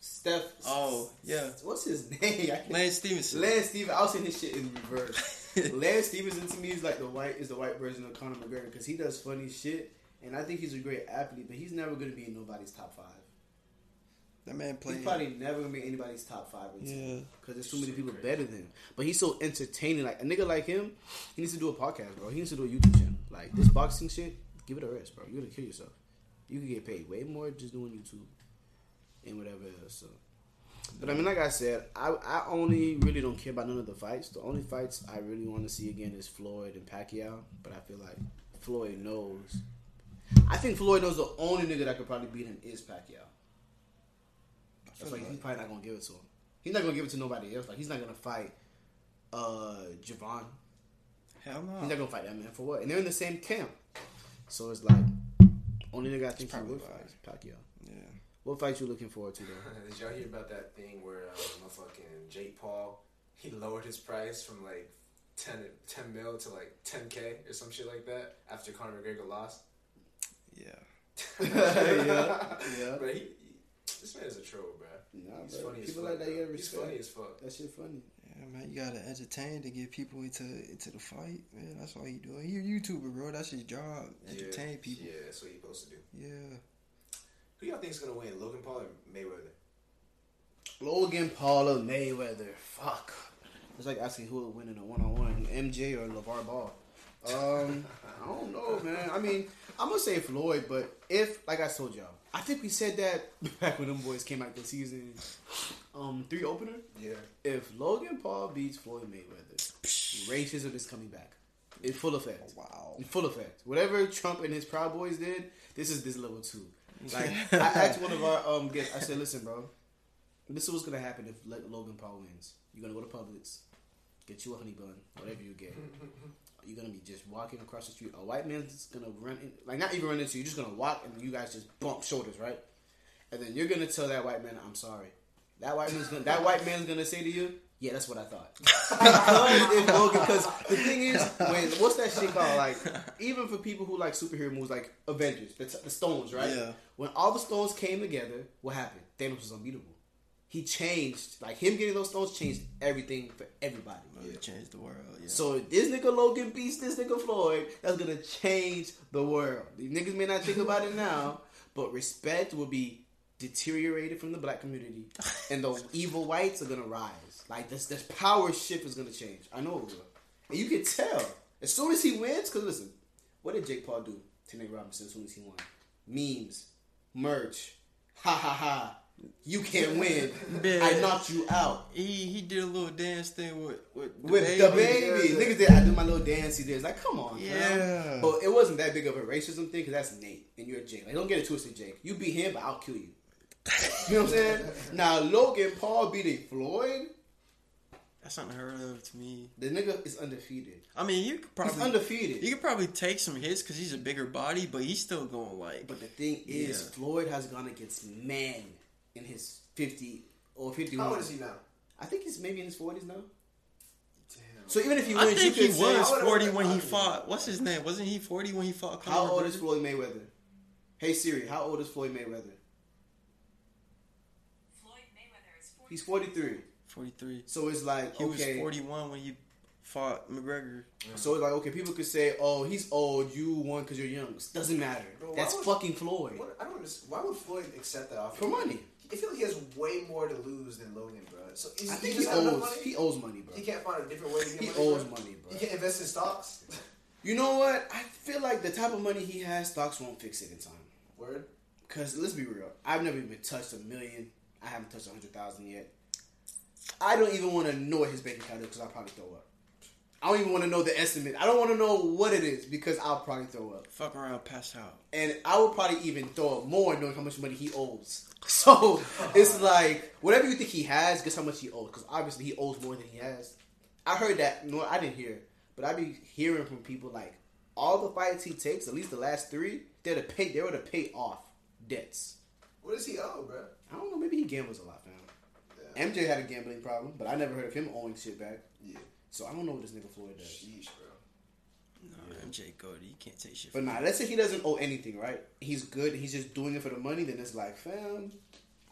Steph. Oh, yeah. What's his name? I can't- Lance Stephenson. Lance Stephenson. I was saying his shit in reverse. Lance Stephenson to me is like the white is the white version of Conor McGregor because he does funny shit, and I think he's a great athlete, but he's never gonna be in nobody's top five. That man He's probably never gonna be anybody's top five or Yeah. ten because there's too many people better than him. But he's so entertaining. Like a nigga like him, he needs to do a podcast, bro. He needs to do a YouTube channel. Like this boxing shit, give it a rest, bro. You're gonna kill yourself. You can get paid way more just doing YouTube and whatever else. So. But I mean, like I said, I I only really don't care about none of the fights. The only fights I really want to see again is Floyd and Pacquiao. But I feel like Floyd knows. I think Floyd knows the only nigga that could probably beat him is Pacquiao. That's why he's probably not gonna give it to him. He's not gonna give it to nobody else. Like he's not gonna fight uh Javon. Hell no. He's not gonna fight that man for what? And they're in the same camp. So it's like only nigga I think he would fight is Pacquiao. Yeah. What fight you looking forward to though? Did y'all hear about that thing where uh, motherfucking Jake Paul he lowered his price from like 10, 10 mil to like ten k or some shit like that after Conor McGregor lost? Yeah. yeah, yeah. But he, he- this man is a troll, bro. Nah, He's bro. funny as People fuck. like that, you bro. gotta He's respect. funny as fuck. That shit funny. Yeah, man, you gotta entertain to get people into into the fight. Man, that's all he doing. He a YouTuber, bro. That's his job. Entertain yeah. people. Yeah, that's what you're supposed to do. Yeah. Who y'all think is gonna win, Logan Paul or Mayweather? Logan Paul or Mayweather. Fuck. It's like asking who would win in a one on one, MJ or LaVar Ball. Um, I don't know, man. I mean, I'm gonna say Floyd, but if, like I told y'all, I think we said that back when them boys came out the season um three opener. Yeah. If Logan Paul beats Floyd Mayweather, racism is coming back in full effect. Wow. In full effect. Whatever Trump and his Proud Boys did, this is this level two. Like I asked one of our um guests, I said, "Listen, bro, this is what's gonna happen if Logan Paul wins. You're gonna go to Publix, get you a honey bun, whatever you get. You're gonna be just walking across the street. A white man's gonna run, in, like not even run into you. You're just gonna walk, and you guys just bump shoulders, right? And then you're gonna tell that white man, "I'm sorry." That white man's gonna, that white man's gonna say to you, "Yeah, that's what I thought." because if Logan, because the thing is, when what's that shit called? Like, even for people who like superhero movies, like Avengers, the, the Stones, right? Yeah. When all the Stones came together, what happened? Thanos was unbeatable. He changed, like him getting those stones changed everything for everybody. It changed the world. Yeah. So this nigga Logan beats this nigga Floyd, that's gonna change the world. These niggas may not think about it now, but respect will be deteriorated from the black community, and the evil whites are gonna rise. Like this, this power shift is gonna change. I know it will, and you can tell as soon as he wins. Cause listen, what did Jake Paul do to Nate Robinson as soon as he won? Memes, merch, ha ha ha. You can't win. Man. I knocked you out. he he did a little dance thing with with the with baby. the baby. Yeah. Niggas did. I do my little dancey dance. Like, come on, Yeah. yeah. But it wasn't that big of a racism thing because that's Nate and you're Jake. Like, don't get it twisted, Jake. You beat him, but I'll kill you. You know what I'm saying? now Logan Paul beating Floyd. That's unheard of to me. The nigga is undefeated. I mean, you could He's probably undefeated. you could probably take some hits because he's a bigger body, but he's still going like. But the thing is, Yeah. Floyd has gone against man in his 50 or fifty. How old is he now? I think he's maybe in his 40s now. Damn. So even if he I think he could say, was forty when he fought. What's his name? Wasn't he forty when he fought? how Conor old is Floyd Mayweather? Hey Siri, how old is Floyd Mayweather? Floyd Mayweather is 40. He's 43. So it's like He okay. was forty-one when he fought McGregor. So it's like okay, people could say, "Oh, he's old. You won because you're young." Doesn't matter. Bro, That's would- fucking Floyd What, I don't understand. Why would Floyd accept that offer? for money. I feel like he has way more to lose than Logan, bro. So is, I he think he just have enough owes. money? He owes money, bro. He can't find a different way to get He money. He owes bro? money, bro. He can't invest in stocks. You know what? I feel like the type of money he has, stocks won't fix it in time. Word. Cause let's be real, I've never even touched a million. I haven't touched a hundred thousand yet. I don't even want to know what his bank account is because I'll probably throw up. I don't even want to know the estimate. I don't want to know what it is because I'll probably throw up. Fuck around, pass out. and I would probably even throw up more knowing how much money he owes. So it's like whatever you think he has, guess how much he owes? Because obviously he owes more than he has. I heard that. No, I didn't hear, but I'd be hearing from people like all the fights he takes, at least the last three, they're to pay. They were to pay off debts. What does he owe, bro? I don't know. Maybe he gambles a lot, fam. MJ had a gambling problem, but I never heard of him owing shit back. Yeah. So I don't know what this nigga Floyd does. Sheesh, bro. No, MJ Cody, you can't take shit. But From nah, let's say he doesn't owe anything, right? He's good. He's just doing it for the money. Then it's like, fam,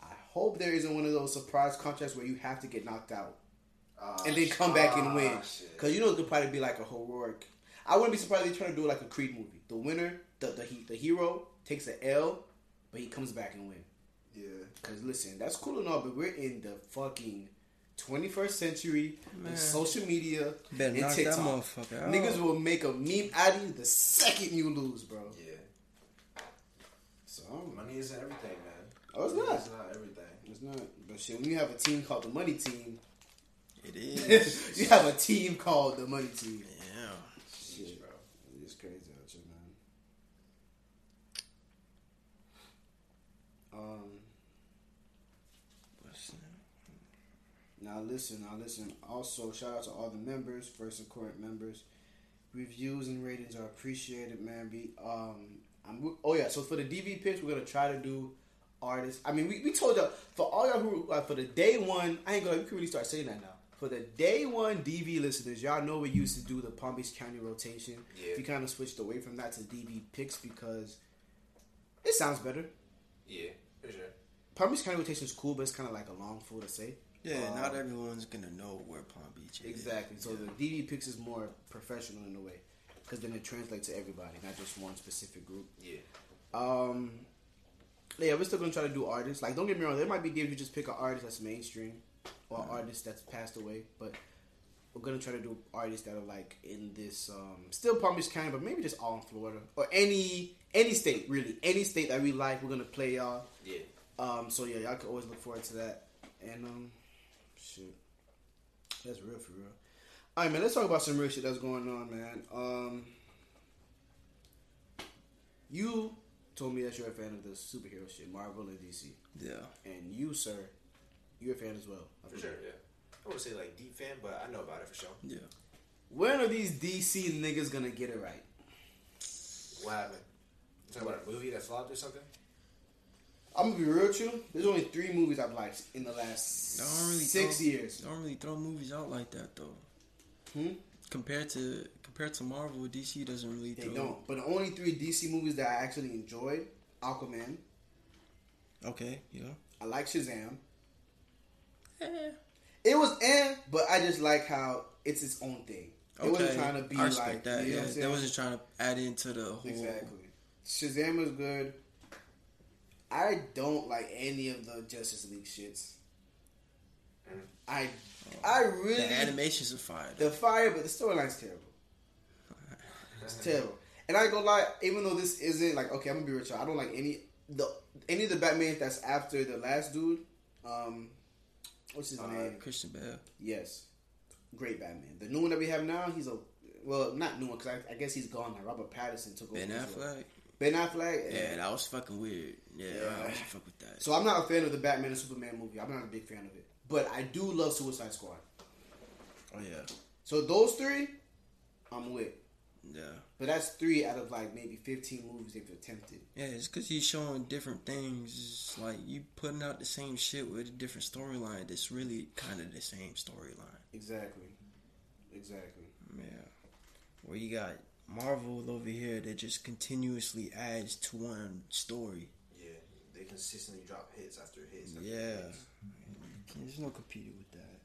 I hope there isn't one of those surprise contracts where you have to get knocked out Ah, and then come back and ah, win. Because you know it could probably be like a heroic. I wouldn't be surprised if they trying to do like a Creed movie. The winner, the the he, the hero takes an L, but he comes back and win. Yeah. Because listen, that's cool and all, but we're in the fucking 21st century Man. with social media Better and knock that TikTok. motherfucker out. Niggas will make a meme out of you the second you lose, bro. Yeah. So I don't know. Money isn't everything, man. Oh, it's Money not. is not everything. It's not. But shit, when you have a team called the Money Team, It is. you have a team called the Money Team. yeah. Sheesh, bro. It's crazy out here, man. Um. What's- Now listen, now listen. Also, shout out to all the members, first and current members. Reviews and ratings are appreciated, man. Be um, I'm oh yeah. So for the DV picks, we're gonna try to do artists. I mean, we, we told y'all for all y'all who uh, for the day one. I ain't gonna. We can really start saying that now. For the day one DV listeners, y'all know we used to do the Palm Beach County rotation. Yeah. We kind of switched away from that to DV picks because it sounds better. Yeah, for sure. Palm Beach County rotation is cool, but it's kind of like a long fool to say. Yeah, Um, not everyone's gonna know where Palm Beach is. Exactly. So the DV picks is more professional in a way, because then it translates to everybody, not just one specific group. Yeah. Um, yeah, we're still gonna try to do artists. Like, don't get me wrong, there might be days you just pick an artist that's mainstream or artist that's passed away, but we're gonna try to do artists that are like in this um still Palm Beach County, but maybe just all in Florida or any any state really, any state that we like. We're gonna play y'all. Yeah. Um, so yeah, y'all can always look forward to that. And um, shit, that's real for real. All right, man. Let's talk about some real shit that's going on, man. Um, you told me that you're a fan of the superhero shit, Marvel and DC, Yeah. and you, sir, you're a fan as well. I For believe. sure, yeah. I wouldn't say like deep fan, but I know about it for sure. Yeah. When are these DC niggas gonna get it right? What happened? You talking about a movie that flopped or something? I'm gonna be real with you. There's only three movies I've liked in the last don't really six throw, years. Don't really throw movies out like that though. Hmm? Compared to compared to Marvel, DC doesn't really They throw. don't. But the only three DC movies that I actually enjoyed: Aquaman. Okay. Yeah. I like Shazam. Eh. It was eh, but I just like how it's its own thing. It Okay. wasn't trying to be I respect like that. You know yeah. They wasn't trying to add into the whole. Exactly. Shazam was good. I don't like any of the Justice League shits. I I really The animations are fire. the fire, but the storyline's terrible. It's terrible. And I ain't gonna lie, even though this isn't like okay, I'm gonna be rich. I don't like any the any of the Batman that's after the last dude. Um, what's his Uh, name? Christian Bale. Yes, great Batman. The new one that we have now, he's a well, not new one because I, I guess he's gone now. Robert Pattinson took over. Ben. Affleck. Ben Affleck. Yeah, that was fucking weird. Yeah, Yeah. I fuck with that. So I'm not a fan of the Batman and Superman movie. I'm not a big fan of it, but I do love Suicide Squad. Oh yeah, So those three, I'm with. yeah, But that's three out of like maybe 15 movies they've attempted. yeah. It's because he's showing different things. It's like you putting out the same shit with a different storyline. That's really kind of the same storyline. Exactly. Exactly. Yeah, where you got Marvel over here that just continuously adds to one story. Yeah, they consistently drop hits after hits. After Yeah, hits. there's no competing with that.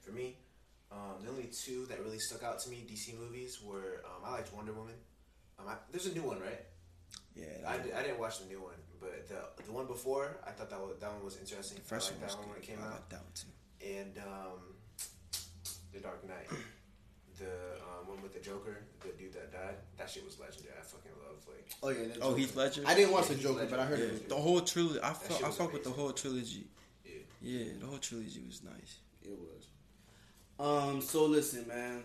For me, um, the only two that really stuck out to me DC movies were um, I liked Wonder Woman. Um, I, there's a new one, right? Yeah, I, that- di- I didn't watch the new one, but the the one before I thought that was, that one was interesting. the first I one liked was that one when it came I out. that one too. And um, the Dark Knight, the um, one with the Joker, the dude that died. That shit was legendary. I fucking love like. Oh yeah. the Oh, Joker. Heath Ledger. I didn't watch Yeah, the Joker, Ledger. but I heard Yeah, it was the whole trilogy. I fuck, I fuck with the whole trilogy. Yeah. Yeah, the whole trilogy was nice. It was. Um. So listen, man.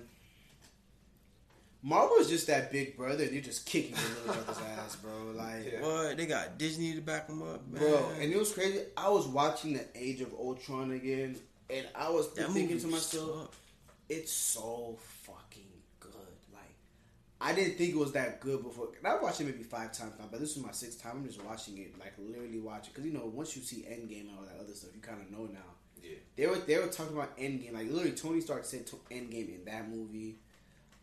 Marvel is just that big brother. They're just kicking the little brother's ass, bro. Like, Yeah. What they got Disney to back them up, man. bro. And it was crazy. I was watching the Age of Ultron again, and I was that thinking to myself, tough. It's so fucking good. Like, I didn't think it was that good before. And I watched it maybe five times now, but this is my sixth time. I'm just watching it, like literally watching, because you know, once you see Endgame and all that other stuff, you kind of know now. Yeah. They were they were talking about Endgame, like literally Tony Stark said to Endgame in that movie.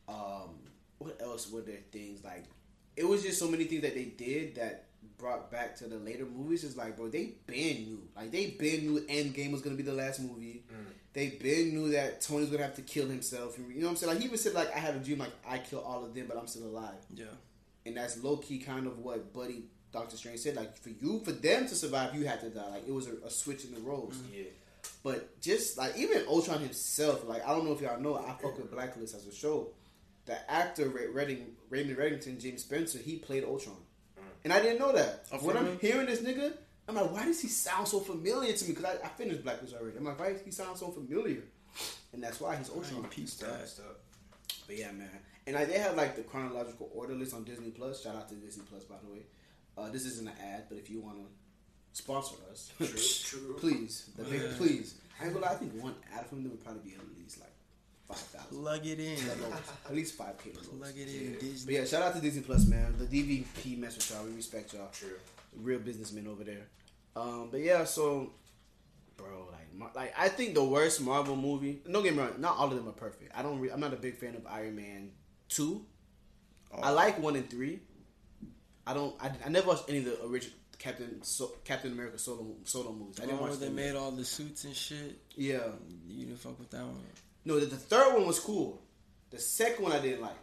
Um, what else were there things like? It was just so many things that they did that brought back to the later movies. It's like, bro, they been knew, like they been knew Endgame was gonna be the last movie. They been knew that Tony's gonna have to kill himself. You know what I'm saying? Like he even said, like I have a dream, like I kill all of them, but I'm still alive. Yeah, And that's low key kind of what Buddy Doctor Strange said. Like for you, for them to survive, you had to die. Like it was a, a switch in the roles. Mm-hmm. Yeah. But just like even Ultron himself, like I don't know if y'all know, I fuck with Blacklist as a show. The actor Ray Redding, Raymond Reddington, James Spencer, he played Ultron, mm. and I didn't know that. Oh, when I'm hearing this nigga, I'm like, why does he sound so familiar to me? Because I, I finished Blacklist already. I'm like, why does he sound so familiar? And that's why he's Ultron. peeped Stuff, that. But yeah, man. And like, they have like the chronological order list on Disney Plus. Shout out to Disney Plus, by the way. Uh, this isn't an ad, but if you want to sponsor us, True. True. please, the big please. I ain't gonna lie, I think one ad from them would probably be at least like five thousand. plug it in, At least five k. plug it in, But Disney. yeah, shout out to Disney Plus, man. The DVP mess with y'all. We respect y'all. True. Real businessmen over there. Um, but yeah, so, bro, like, Mar- like I think the worst Marvel movie. Don't get me wrong, not all of them are perfect. I don't. Re- I'm not a big fan of Iron Man two. Oh. I like one and three. I don't. I, I never watched any of the original Captain so, Captain America solo solo movies. I didn't Oh, watch they them. made all the suits and shit. Yeah. You didn't fuck with that one. No, the, the third one was cool. The second one I didn't like.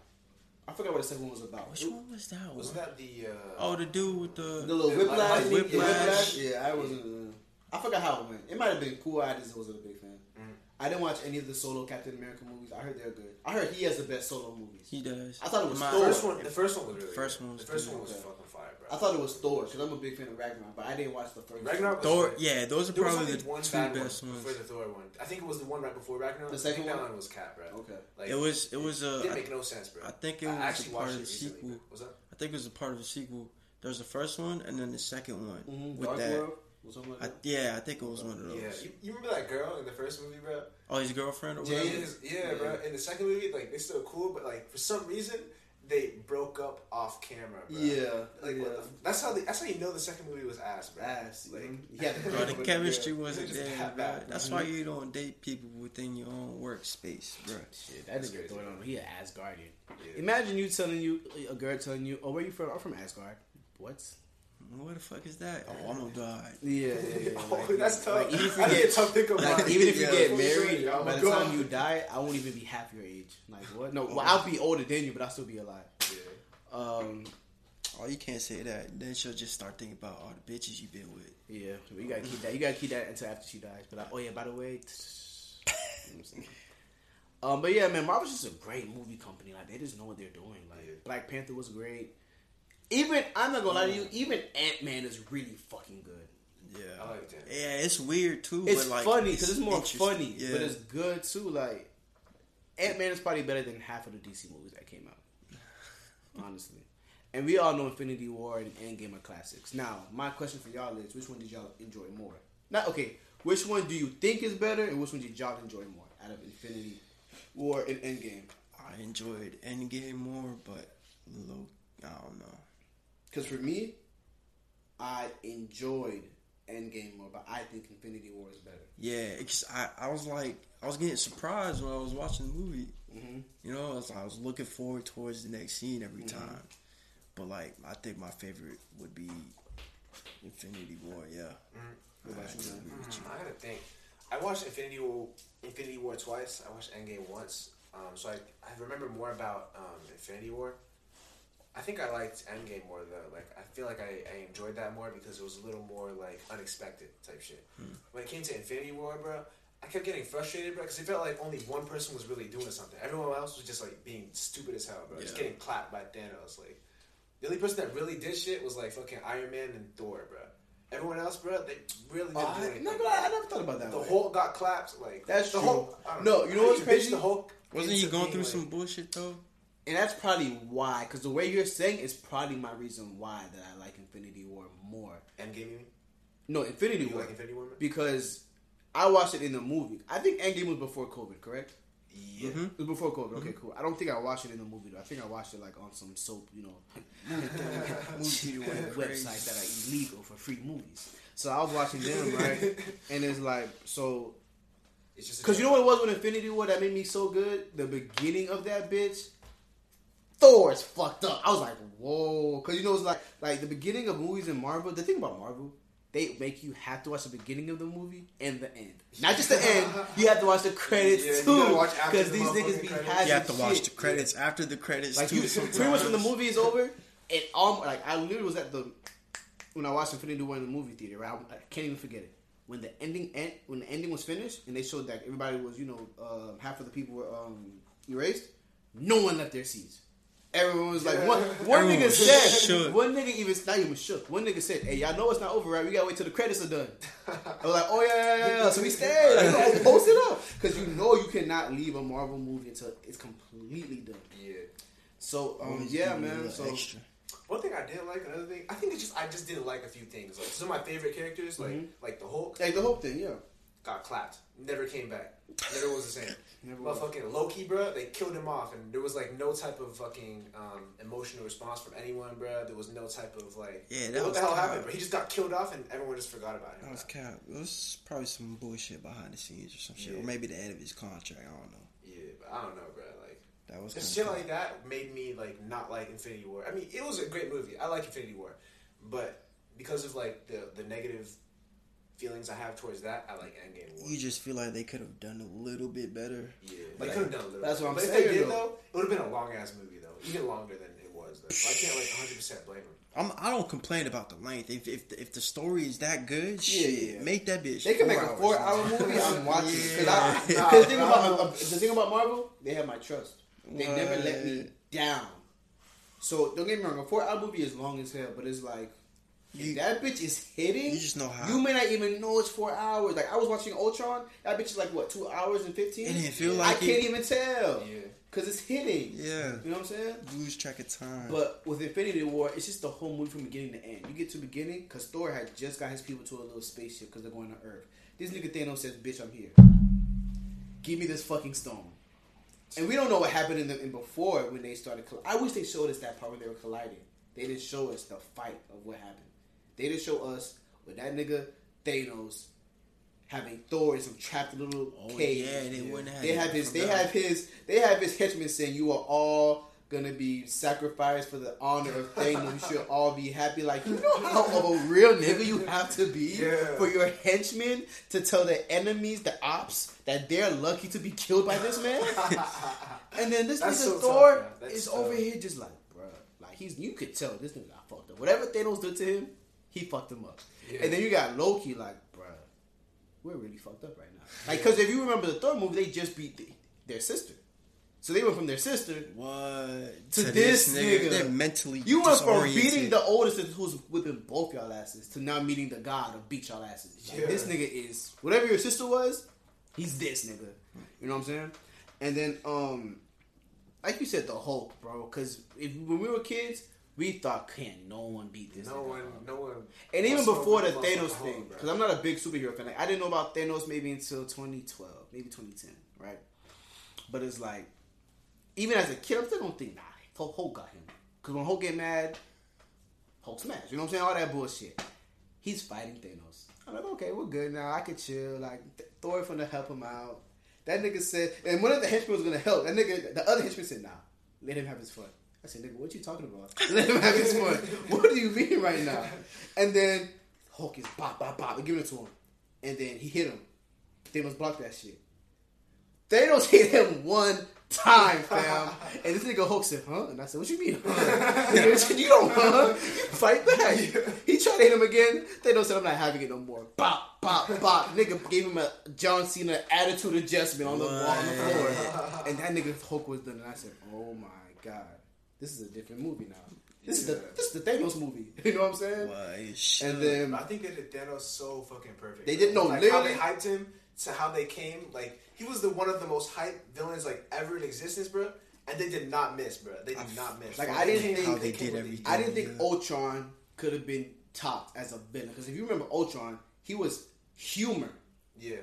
I forgot what the second one was about. Which It- one was that? Wasn't that the? Uh, Oh, the dude with The the. little The whiplash, lightning, the Whiplash. whiplash. Yeah, I wasn't. Uh, I forgot how it went. It might have been cool. I just wasn't a big fan. Mm. I didn't watch any of the solo Captain America movies. I heard they're good. I heard he has the best solo movies. He does. I thought it was My- Thor. first one. The first one was really. First good. one was The first one was Okay. fucking fire, bro. I thought it was Thor because I'm a big fan of Ragnarok, but I didn't watch the first. Ragnarok was Thor. good. Yeah, those are There probably the one two bad best one ones. before the Thor one. I think it was the one right before Ragnarok. The second I think one? That one was cat, bro. Okay. Like It was. It was It a. didn't make no sense, bro. I think it I was actually a part watched of the recently, sequel. bro. What's up? I think it was a part of the sequel. There's the first one and then the second one Mhm, with Dark that. World or something like I, yeah, I think it was one of those. Yeah, you, you remember that girl in the first movie, bro? Oh, his girlfriend or Yeah, whatever. yeah, bro. In the second movie, like they're still cool, but like for some reason they broke up off camera, bro. Yeah, like yeah. What the, that's how they, that's how you know the second movie was ass, bro. Ass, like. Yeah, Bro, the chemistry wasn't there, that bro. bad. That's why you don't date people within your own workspace, bro. Shit, that That's nigga crazy. throwing on. He an Asgardian. Yeah. Imagine you telling you a girl telling you, "Oh, where you from? I'm from Asgard." What? Where the fuck is that? Oh, I'm gonna die. Yeah, yeah, yeah. Oh, Like, that's tough. Like, even if you I get, get tough think about like, it. even if you Yeah. get married, sure, by the gone. time you die, I won't even be half your age. Like what? No, well, I'll be older than you, but I'll still be alive. Yeah. Um, Oh, you can't say that. Then she'll just start thinking about all the bitches you've been with. yeah, but you gotta keep that. You gotta keep that until after she dies. But like, oh yeah, by the way, you know what I'm saying? Um, but yeah, man, Marvel's just a great movie company. Like they just know what they're doing. Like Yeah. Black Panther was great. Even I'm not gonna lie to you. Even Ant Man is really fucking good. Yeah. I like that. Yeah, it's weird too. It's but like, funny because it's more funny, Yeah. but it's good too. Like Ant Man is probably better than half of the DC movies that came out, honestly. And we all know Infinity War and Endgame are classics. Now, my question for y'all is: Which one did y'all enjoy more? Not okay. Which one do you think is better, and which one did y'all enjoy more out of Infinity War and Endgame? I enjoyed Endgame more, but low. I don't know. Because for me, I enjoyed Endgame more, but I think Infinity War is better. Yeah, it's, I I was like I was getting surprised when I was watching the movie. Mm-hmm. You know, I was, I was looking forward towards the next scene every time. But like, I think my favorite would be Infinity War. Yeah. What about you, man? agree with you. Mm, I gotta think. I watched Infinity War, Infinity War twice. I watched Endgame once. Um, so I, I remember more about um, Infinity War. I think I liked Endgame more though. Like I feel like I, I enjoyed that more because it was a little more like unexpected type shit. Hmm. When it came to Infinity War, bro, I kept getting frustrated, bro, because it felt like only one person was really doing something. Everyone else was just like being stupid as hell, bro. Just getting clapped by Thanos. Like the only person that really did shit was like fucking Iron Man and Thor, bro. Everyone else, bro, they really didn't Oh, do I, anything. no, but I, I never thought about that. The way. Hulk got clapped. Like That's the true. Hulk. No, know. you know How what's crazy? The Hulk Wasn't he going being, through like- some bullshit though? And that's probably why, because the way you're saying is probably my reason why that I like Infinity War more. Endgame? You mean? No, Infinity You War. like Infinity War? because I watched it in the movie. I think Endgame was before COVID, correct? Yeah. Mm-hmm. It was before COVID. Okay, cool. I don't think I watched it in the movie though. I think I watched it like on some soap, you know, Movie theater websites that are illegal for free movies. So I was watching them, right? And it's like so It's just Because you know what it was with Infinity War that made me so good? The beginning of that bitch, Thor's fucked up. I was like, whoa. Because you know, it's like like the beginning of movies in Marvel. The thing about Marvel, they make you have to watch the beginning of the movie and the end. Not just the end. You have to watch the credits Yeah, too. Because the these niggas be credits. having You have to watch shit. the credits after the credits Like too. you, pretty much when the movie is over, it um like I literally was at the when I watched Infinity War in the movie theater. Right? I, I can't even forget it. When the ending end, when the ending was finished and they showed that everybody was you know um, half of the people were um, erased, no one left their seats. Everyone was like one one Everyone nigga said shook. one nigga even not even shook. One nigga said, "Hey, y'all know it's not over, right? We gotta wait till the credits are done." I was like, "Oh yeah, yeah, yeah." yeah. So we stayed. Like, oh, post it up because you know you cannot leave a Marvel movie until it's completely done. Yeah. So um, yeah, give me a man. So extra. One thing I didn't like, another thing, I think it's just I just didn't like a few things. Like some of my favorite characters, like Mhm. like the Hulk, like the whole thing, yeah. Got clapped, never came back, never was the same. Never was. Motherfucking Loki, bro, they killed him off, and there was like no type of fucking um, emotional response from anyone, bro. There was no type of like, Yeah, that what was the hell kinda- happened, bro? He just got killed off, and everyone just forgot about him. That was cap. It was probably some bullshit behind the scenes or some shit, Yeah. or maybe the end of his contract. I don't know. yeah, but I don't know, bro. Like That was just shit cap. like that made me like not like Infinity War. I mean, it was a great movie. I like Infinity War, but because of like the the negative feelings I have towards that, I like Endgame more. You just feel like they could have done a little bit better. Yeah, they could have done a little. that's bit. what I'm but saying, If they did though. though, it would have been a long ass movie though, even longer than it was. Though. So I can't like 100 percent blame them. I'm, I don't complain about the length. If if the, if the story is that good, Yeah, shit, yeah, yeah. make that bitch. They can make a four hour movie. I'm watching because Yeah. the thing about the thing about Marvel, they have my trust. They never let me down. So don't get me wrong, a four hour movie is long as hell, but it's like You- that bitch is hitting. you just know how- You may not even know it's four hours. Like I was watching Ultron, that bitch is like what two hours and fifteen. It didn't feel I like can't even tell. Yeah, because it's hitting. Yeah. You know what I'm saying? You lose track of time. But with Infinity War, it's just the whole movie from beginning to end. You get to the beginning because Thor had just got his people to a little spaceship because they're going to Earth. This nigga Thanos says, "Bitch, I'm here. Give me this fucking stone." And we don't know what happened in the in before when they started. Coll- I wish they showed us that part when they were colliding. They didn't show us the fight of what happened. They didn't show us with that nigga Thanos having Thor in some trapped little Oh, cage. yeah, they wouldn't have They have his. They forgot. have his. They have his henchmen saying, "You are all." Gonna be sacrificed for the honor of Thanos. You should all be happy. Like you know how of a real nigga you have to be Yeah. for your henchmen to tell the enemies, the ops, that they're lucky to be killed by this man. And then this That's nigga so tough, Thor. That's is tough. over here just like, bruh. Like he's you could tell this nigga got fucked up. Whatever Thanos did to him, he fucked him up. Yeah. And then you got Loki like, bruh, we're really fucked up right now. Like, cause if you remember the third movie, they just beat the, their sister. So they went from their sister. what? To this nigga. They're mentally You went from beating the oldest who's whipping both y'all asses to now meeting the god of beat y'all asses. Like, Yeah. This nigga is whatever your sister was, he's this nigga. You know what I'm saying? And then, um, like you said, the Hulk, bro. Because if when we were kids, we thought, can't no one beat this? No one, bro?" no one. And even before the Thanos thing, because I'm not a big superhero fan. Like, I didn't know about Thanos maybe until 2012, maybe 2010, right? But it's like, even as a kid, I still don't think, nah, Hulk, Hulk got him. Because when Hulk get mad, Hulk smash. You know what I'm saying? All that bullshit. He's fighting Thanos. I'm like, okay, we're good now. I can chill. Like, Th- Thor finna help him out. That nigga said, and one of the henchmen was gonna help. That nigga, the other henchman said, nah, let him have his fun. I said, nigga, what you talking about? Let him have his fun. What do you mean right now? And then Hulk is bop, bop, bop, and giving it to him. And then he hit him. Thanos blocked that shit. Thanos hit him one time, fam. And this nigga Hulk said, huh? And I said, what you mean, huh? Nigga, you don't, huh? You fight back. He tried to hit him again. Thanos said, I'm not having it no more. Bop, bop, bop. Nigga gave him a John Cena attitude adjustment on the, wall, on the floor. And that nigga Hulk was done. And I said, oh my God. This is a different movie now. This is the this is the Thanos movie. You know what I'm saying? Why? And then I think they did Thanos so fucking perfect. They did- no, like how they hyped him to how they came. Like he was the one of the most hyped villains like ever in existence, bro. And they did not miss, bro. They did not miss. like, When I didn't came- think- How they came did everything. I didn't think Yeah. Ultron could have been topped as a villain because if you remember Ultron, he was humor, Yeah,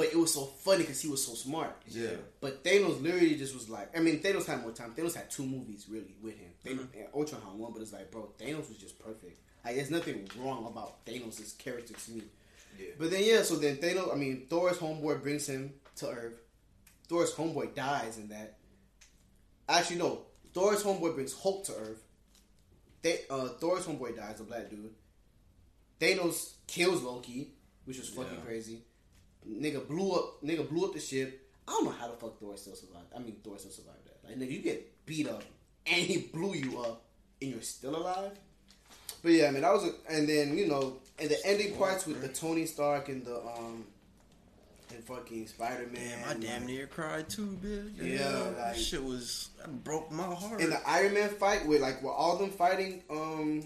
but it was so funny because he was so smart. Yeah. But Thanos literally just was like, I mean, Thanos had more time. Thanos had two movies really with him. Thanos, Mm-hmm. Ultron had one, but it's like, bro, Thanos was just perfect. Like, there's nothing wrong about Thanos' character to me. yeah. But then yeah, so then Thanos, I mean, Thor's homeboy brings him to Earth. Thor's homeboy dies in that. Actually, no. Thor's homeboy brings Hulk to Earth. They, uh, Thor's homeboy dies, a black dude. Thanos kills Loki, which was fucking Yeah. crazy. Nigga blew up. Nigga blew up the ship. I don't know how the fuck Thor still survived. I mean, Thor still survived that. Like, nigga, you get beat up and he blew you up, and you're still alive. But yeah, I mean, that was, a, and then you know, and the ending parts with the Tony Stark and the um, and fucking Spider Man. Damn, I damn near cried too, bitch. Yeah, that like- shit was that broke my heart. And the Iron Man fight with like with all them fighting um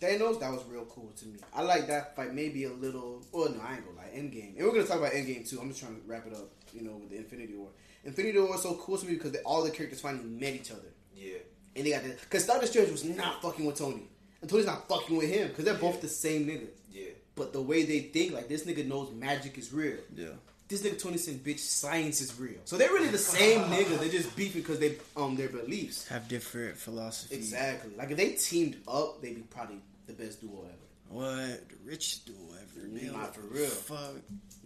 Thanos, that was real cool to me. I like that fight maybe a little. Oh no, I ain't gonna lie. Endgame, and we're gonna talk about Endgame too. I'm just trying to wrap it up. You know, with the Infinity War. Infinity War was so cool to me because they, all the characters finally met each other, Yeah, and they got the because Doctor Strange was not fucking with Tony, and Tony's not fucking with him because they're both the same nigga. yeah. But the way they think, like this nigga knows magic is real. yeah. This nigga Tony said, "Bitch, science is real." So they're really the same nigga. They're just beefing because they um their beliefs. Have different philosophies. Exactly. Like if they teamed up, they'd be probably the best duo ever. What the richest duo ever? Nah, They what for real. Fuck.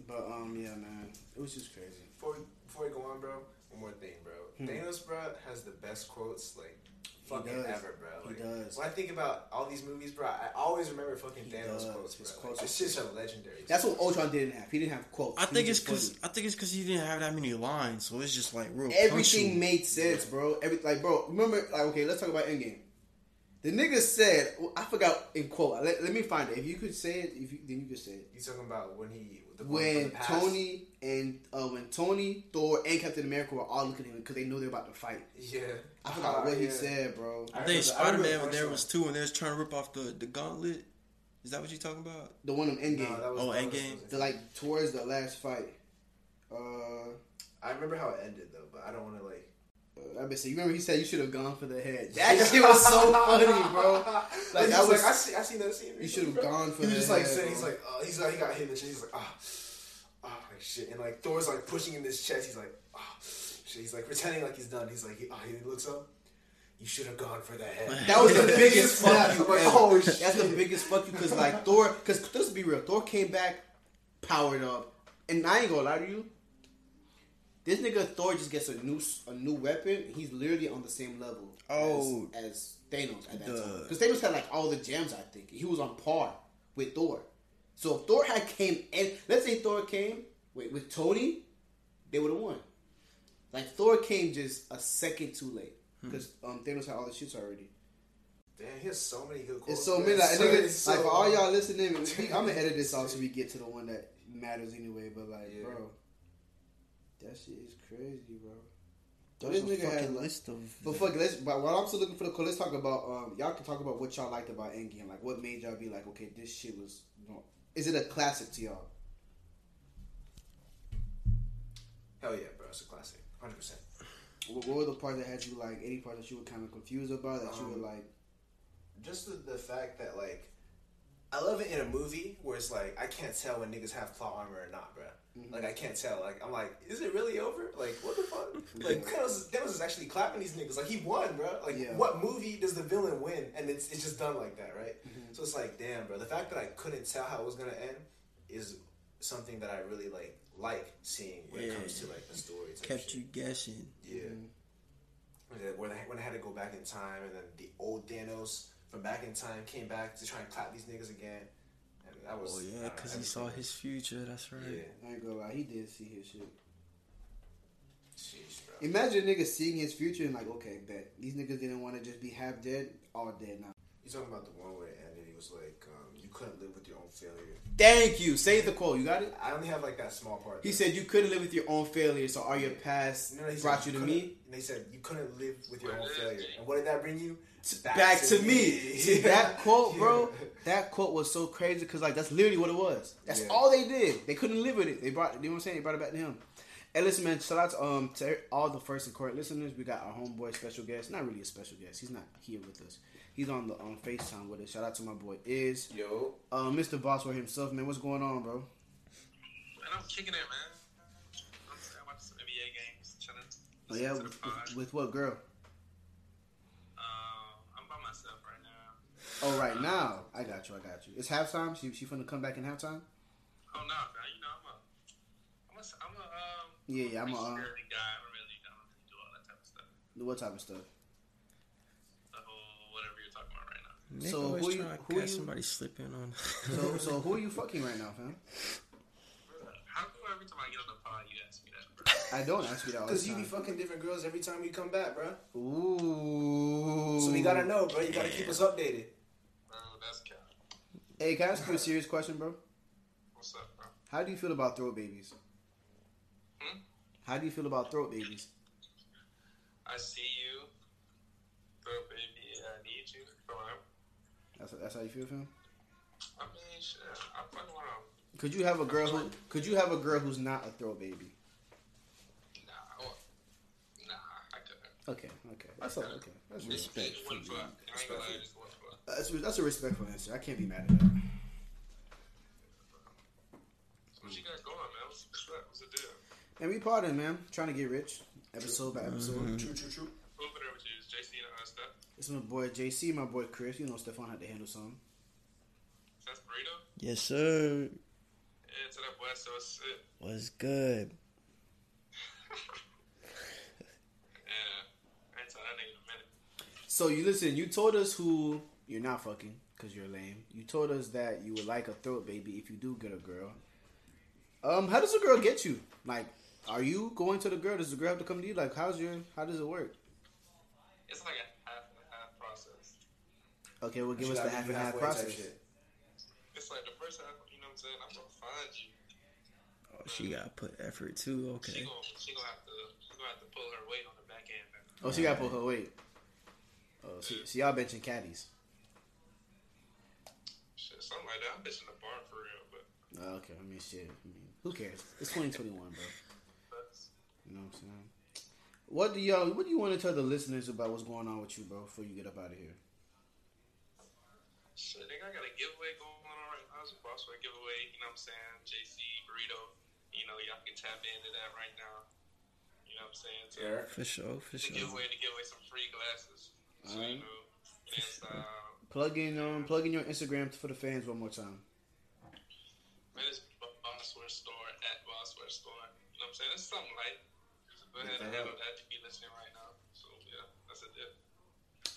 But um, yeah, man, it was just crazy. Before we, before we go on, bro, one more thing, bro. Hmm. Thanos, bro, has the best quotes like fucking does. ever, bro. He does. When I think about all these movies, bro, I always remember fucking He Thanos does. quotes, His bro. quotes Like, it's just a legendary. That's what Ultron didn't have. He didn't have quotes. I He think it's because I think it's because he didn't have that many lines, so it's just like real. everything punctual. made sense, bro. Every like, bro, remember, like, okay, let's talk about Endgame. The nigga said, I forgot in quote. Let, let me find it. If you could say it, if you, then you could say it. You talking about when he the When the? Tony and uh, when Tony, Thor, and Captain America were all looking at him because they knew they were about to fight. Yeah, I forgot Ah, what he said, bro. I I think Spider Man when there was two and they was trying to rip off the, the gauntlet. Is that what you're talking about? The one in Endgame. No, that was, Oh, that was- Endgame? the like towards the last fight. Uh, I remember how it ended though, but I don't want to like. I been saying, you remember he said you should have gone for the head. That shit was so funny, bro. Like I was, like, I see, I seen that scene. you should have gone for He was the just like head, saying, bro. he's like, uh, he's like, he got hit in the chest. He's like, ah, ah, like shit, and like Thor's like pushing in his chest. He's like, ah, shit. He's like pretending like he's done. He's like, he, ah, he looks up. You should have gone for the head. That was the biggest fuck you like, oh shit. That's the biggest fuck you because like Thor. Because let's be real, Thor came back powered up, and I ain't gonna lie to you. This nigga Thor just gets a new a new weapon. He's literally on the same level Oh. as, as Thanos at that Duh. time. Because Thanos had like all the gems. I think he was on par with Thor. So if Thor had came and let's say Thor came wait with Tony, they would have won. Like Thor came just a second too late because um, Thanos had all the shits already. Damn, he has so many good quotes. It's so many. Like, So- nigga, so- like for all y'all listening, I'm gonna edit this off so we get to the one that matters anyway. But like, Yeah. bro, that shit is crazy, bro. There's this a nigga had fucking like, list of. but fuck, let's. But while I'm still looking for the code, let's talk about. Um, y'all can talk about what y'all liked about Endgame. Like, what made y'all be like, okay, this shit was. You know, is it a classic to y'all? Hell yeah, bro. It's a classic. 100%. What, what were the parts that had you like? Any part that you were kind of confused about? That you Um, were like, Just the, the fact that, like, I love it in a movie where it's like, I can't tell when niggas have plot armor or not, bro. Mm-hmm. Like, I can't tell. Like, I'm like, is it really over? Like, what the fuck? Like, Thanos, Thanos is actually clapping these niggas. Like, he won, bro. Like, Yeah. what movie does the villain win? And it's, it's just done like that, right? Mm-hmm. So it's like, damn, bro. The fact that I couldn't tell how it was going to end is something that I really, like, like seeing when it comes to, like, the story. kept you guessing. Yeah. When I, when I had to go back in time, and then the old Thanos from back in time came back to try and clap these niggas again, that was. Oh yeah, because he saw his future. That's right. Yeah, I ain't gonna lie, he did see his shit. sheesh, bro. Imagine a nigga seeing his future and like, okay, bet these niggas didn't want to just be half dead, all dead now. You talking about the one where it ended? He was like, um, "You couldn't live with your own failure." Thank you. Say the quote. You got it. I only have like that small part. He said you couldn't live with your own failure, so all your past No, brought said you to me. And they said you couldn't live with your own failure. And what did that bring you? Back, to me. See that quote, bro. Yeah. That quote was so crazy because like that's literally what it was. That's Yeah. all they did. They couldn't live with it. They brought. You know what I'm saying? They brought it back to him. Hey, listen, man. Shout out to um to all the first and current listeners. We got our homeboy special guest. Not really a special guest. He's not here with us. He's on the on Facetime with us. Shout out to my boy Is, Yo, uh, Mr. Bossware himself, man. What's going on, bro? Man, I'm kicking it, man. I'm, I'm watching some NBA games, chilling. Oh yeah, with, with, with what girl? Um, I'm by myself right now. Oh, right now. I got you. I got you. It's halftime. She she finna come back in halftime. Oh no, man. You know I'm a, I'm a, I'm a um. Yeah, yeah. I'm a. Uh, security guy. I don't really, I don't really do all that type of stuff. what type of stuff? The whole whatever you're talking about right now. Nick So who you- trying to who catch you- somebody slipping on. So so who are you fucking right now, fam? How come every time I get on the pod you ask me that, bro? I don't ask you that because you be fucking different girls every time we come back, bro. Ooh. So we gotta know, bro. You gotta keep us updated. Bro, that's cap. Hey, can I ask you a serious question, bro? What's up, bro? How do you feel about throat babies? Hmm? How do you feel about throat babies? I see you, bro, baby. I need you. Come on. That's that's how you feel, fam. I mean, shit. I fucking want to. Could you have a girl who could you have a girl who's not a throw baby? Nah, I nah, I couldn't. Okay, okay, that's all, okay. That's. Respect Just for one you. foot. I ain't gonna lie, just one foot. That's that's a respectful answer. I can't be mad at that. What you got going, man? What's, what's up? The deal? And we partying, man. Trying to get rich. Episode by episode. Mm-hmm. True, true, true. Who over there with you? Is JC and uh, stuff? It's my boy JC, my boy Chris. You know Stefan had to handle something. That's burrito? yes, sir. Yeah, to that boy, so it's it. Was good. Yeah. I ain't told that nigga in a minute. So you listen. You told us who you're not fucking because you're lame. You told us that you would like a throat baby if you do get a girl. Um, how does a girl get you? Like, are you going to the girl? Does the girl have to come to you? Like, how's your? How does it work? It's like a half and a half process. Okay, well, give us the half and half halfway type process. It's like the first half, you know what I'm saying? I'm gonna find you. Oh, she gotta put effort too. She Okay. gonna, she gonna have to, she gonna have to pull her weight on the back end. Oh, she got to put her weight. Oh, so, so y'all benching caddies. Shit, something like that. I'm bitching the bar for real, but Oh, okay, I mean, shit. I mean, who cares? It's 2021, bro. You know what I'm saying? What do y'all? What do you want to tell the listeners about what's going on with you, bro? Before you get up out of here. Shit, I think I got a giveaway going on right now. It's a boss giveaway. You know what I'm saying? JC Burrito. You know, y'all can tap into that right now. You know what I'm saying? So, Yeah. For sure, for The sure. giveaway to give away some free glasses. So, Alright. you know, and, uh, Plug in, um, plug in your Instagram for the fans one more time. man, it's Bossware Store at Bossware Store. You know what I'm saying? It's something like. So go ahead and handle that if you listening right now. So, yeah, that's a dip.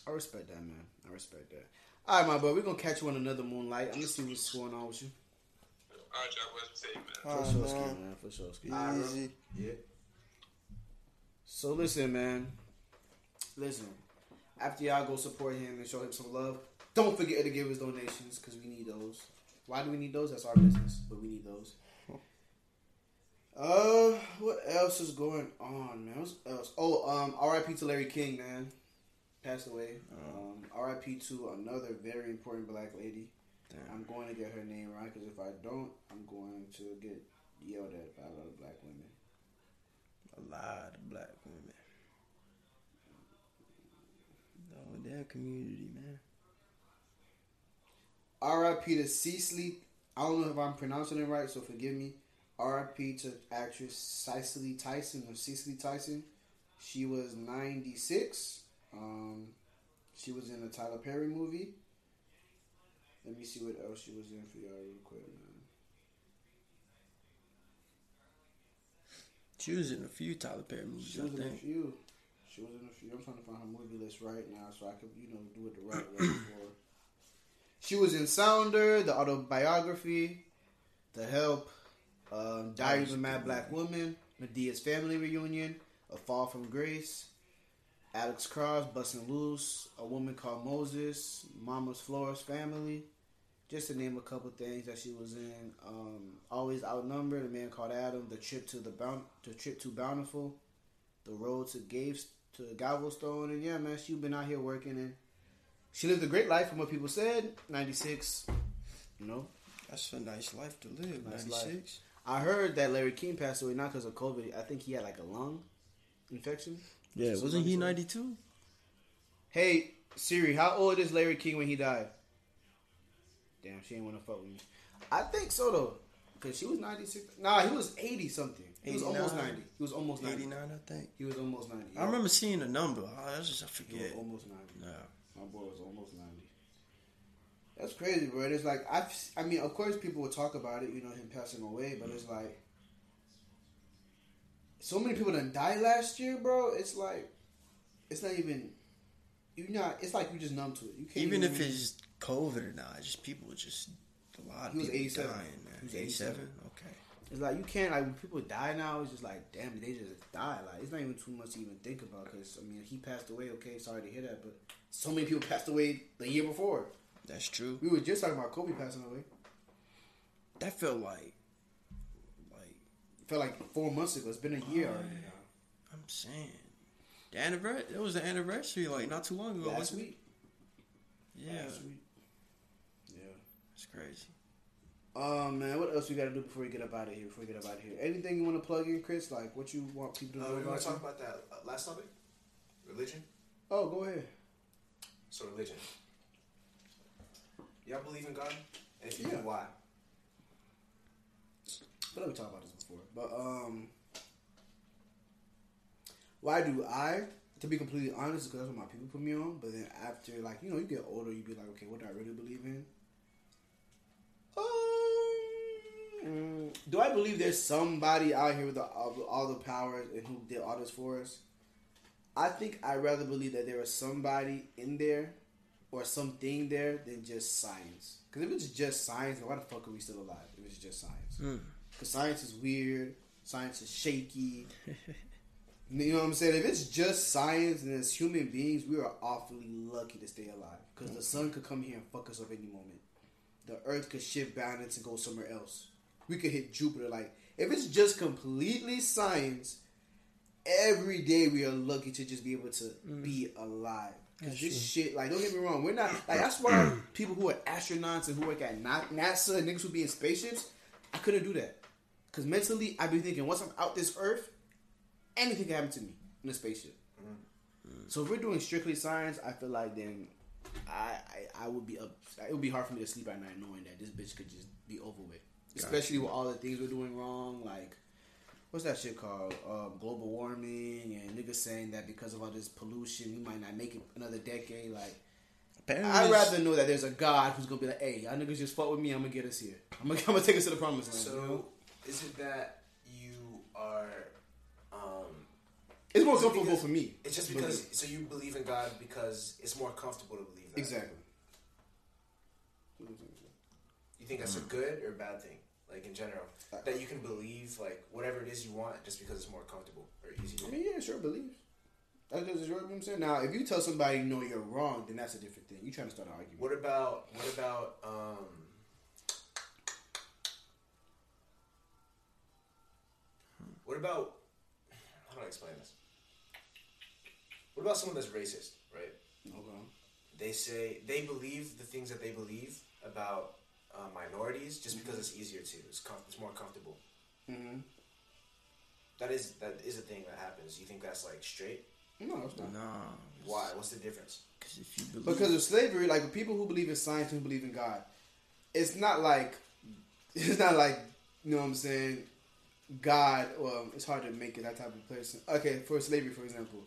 I respect that, man. I respect that. All right, my boy. We're gonna catch you on another moonlight. I'm gonna see what's going on with you. All right, y'all boys, say, man. For sure, man. man. For sure, ski. Easy. Yeah. So listen, man. Listen. After y'all go support him and show him some love, don't forget to give his donations because we need those. Why do we need those? That's our business, but we need those. Uh, what else is going on, man? What else? Oh, um, R.I.P. to Larry King, man. Passed away. Um, R.I.P. to another very important black lady. Damn. I'm going to get her name right because if I don't, I'm going to get yelled at by a lot of black women. A lot of black women. The whole damn community, man. R.I.P. to Cecily. I don't know if I'm pronouncing it right, so forgive me. R.I.P. to actress Cicely Tyson or Cecily Tyson. She was 96. Um, she was in a Tyler Perry movie. Let me see what else she was in for y'all real quick, man. She was in a few Tyler Perry movies, She I was in a few. She was in a few. I'm trying to find her movie list right now so I could, you know, do it the right way for her. She was in Sounder, the autobiography, The Help, um, Diaries of a Mad Black Woman, Madea's Family Reunion, A Fall from Grace, Alex Cross, Bustin' Loose, A Woman Called Moses, Mama Flora's Family, just to name a couple things that she was in. Um, Always Outnumbered, A Man Called Adam, The Trip to the Boun- The Trip to Bountiful, The Road to Gaves to Galveston, and yeah, man, she been out here working and she lived a great life from what people said. Ninety six, you know. That's a nice life to live. Nice 96. I heard that Larry King passed away not because of COVID. I think he had like a lung infection. Yeah, Somebody wasn't he 92? Hey Siri, how old is Larry King when he died? Damn, she ain't want to fuck with me. I think so though, because she was ninety six. Nah, he was eighty something. He was almost ninety. He was almost ninety. 89, I think. He was almost ninety. I remember seeing a number. Oh, I just I He was forget. almost ninety. No. My boy was almost ninety. That's crazy, bro. It's like I, I mean, of course, people will talk about it, you know, him passing away, but it's like so many people done died last year, bro. It's like it's not even you're not. It's like you just numb to it. You can't Even if it's COVID or not, just people just a lot of He was people 87. dying, man. He was 87? 87. Okay. It's like you can't like when people die now. It's just like damn, they just die. Like it's not even too much to even think about. Because I mean, he passed away. Okay, sorry to hear that, but so many people passed away the year before. That's true. We were just talking about Kobe passing away. That felt like felt like four months ago. It's been a year already. now. I'm saying. The anniversary it was the anniversary like not too long ago, Last week. it? Yeah. Last week. Yeah. It's crazy. Um, man, what else we gotta do before we get up out of here? Before we get up out of here, anything you want to plug in, Chris? Like what you want people to Uh, know we want to talk about that uh, last topic? Religion? Oh, go ahead. So, religion. Y'all believe in God? And if you Yeah. do, why? I feel like we talked about this before, but um, why do I? To be completely honest, because that's what my people put me on. But then after, like you know, you get older, you be like, okay, what do I really believe in? Um, do I believe there's somebody out here with the, all, the powers and who did all this for us? I think I rather believe that there was somebody in there or something there than just science. Because if it's just science, why the fuck are we still alive? If it's just science. Because science is weird, science is shaky. you know what I'm saying? If it's just science and as human beings, we are awfully lucky to stay alive. Because the sun could come here and fuck us up any moment. The earth could shift balance and go somewhere else. We could hit Jupiter. Like, if it's just completely science, every day we are lucky to just be able to mm. be alive. Because this shit, like, don't get me wrong, we're not, like, that's why people who are astronauts and who work at NASA and niggas who be in spaceships, I couldn't do that. Because mentally, I'd be thinking, once I'm out this earth, anything can happen to me. in a spaceship. So if we're doing strictly science, I feel like then I, I I would be up. It would be hard for me to sleep at night knowing that this bitch could just be over with. Especially with all the things we're doing wrong, like what's that shit called? Um, global warming and niggas saying that because of all this pollution, we might not make it another decade. Like Apparently I'd rather know that there's a God who's gonna be like, hey, y'all niggas just fuck with me. I'm gonna get us here. I'm gonna, I'm gonna take us to the promised land. So? Is it that you are? Um, It's more comfortable because- for me. It's just because. believe. So you believe in God because it's more comfortable to believe that. exactly. You think that's a good or bad thing, like in general, Uh, that you can believe like whatever it is you want just because it's more comfortable or easier. I mean, yeah, sure, believe. That's just you know what I'm saying. Now, if you tell somebody you know you're wrong, then that's a different thing. You trying to start an argument. What about what about um What about how do I explain this? What about someone that's racist, right? Okay. They say they believe the things that they believe about uh, minorities just because it's easier to. It's com- it's more comfortable. Mm-hmm. That is that is a thing that happens. You think that's like straight? No, it's not. Nah. Why? What's the difference? Because if you believe, Because of slavery, like the people who believe in science and who believe in God, it's not like it's not like you know what I'm saying. God, well, it's hard to make it that type of person. Okay, for slavery, for example,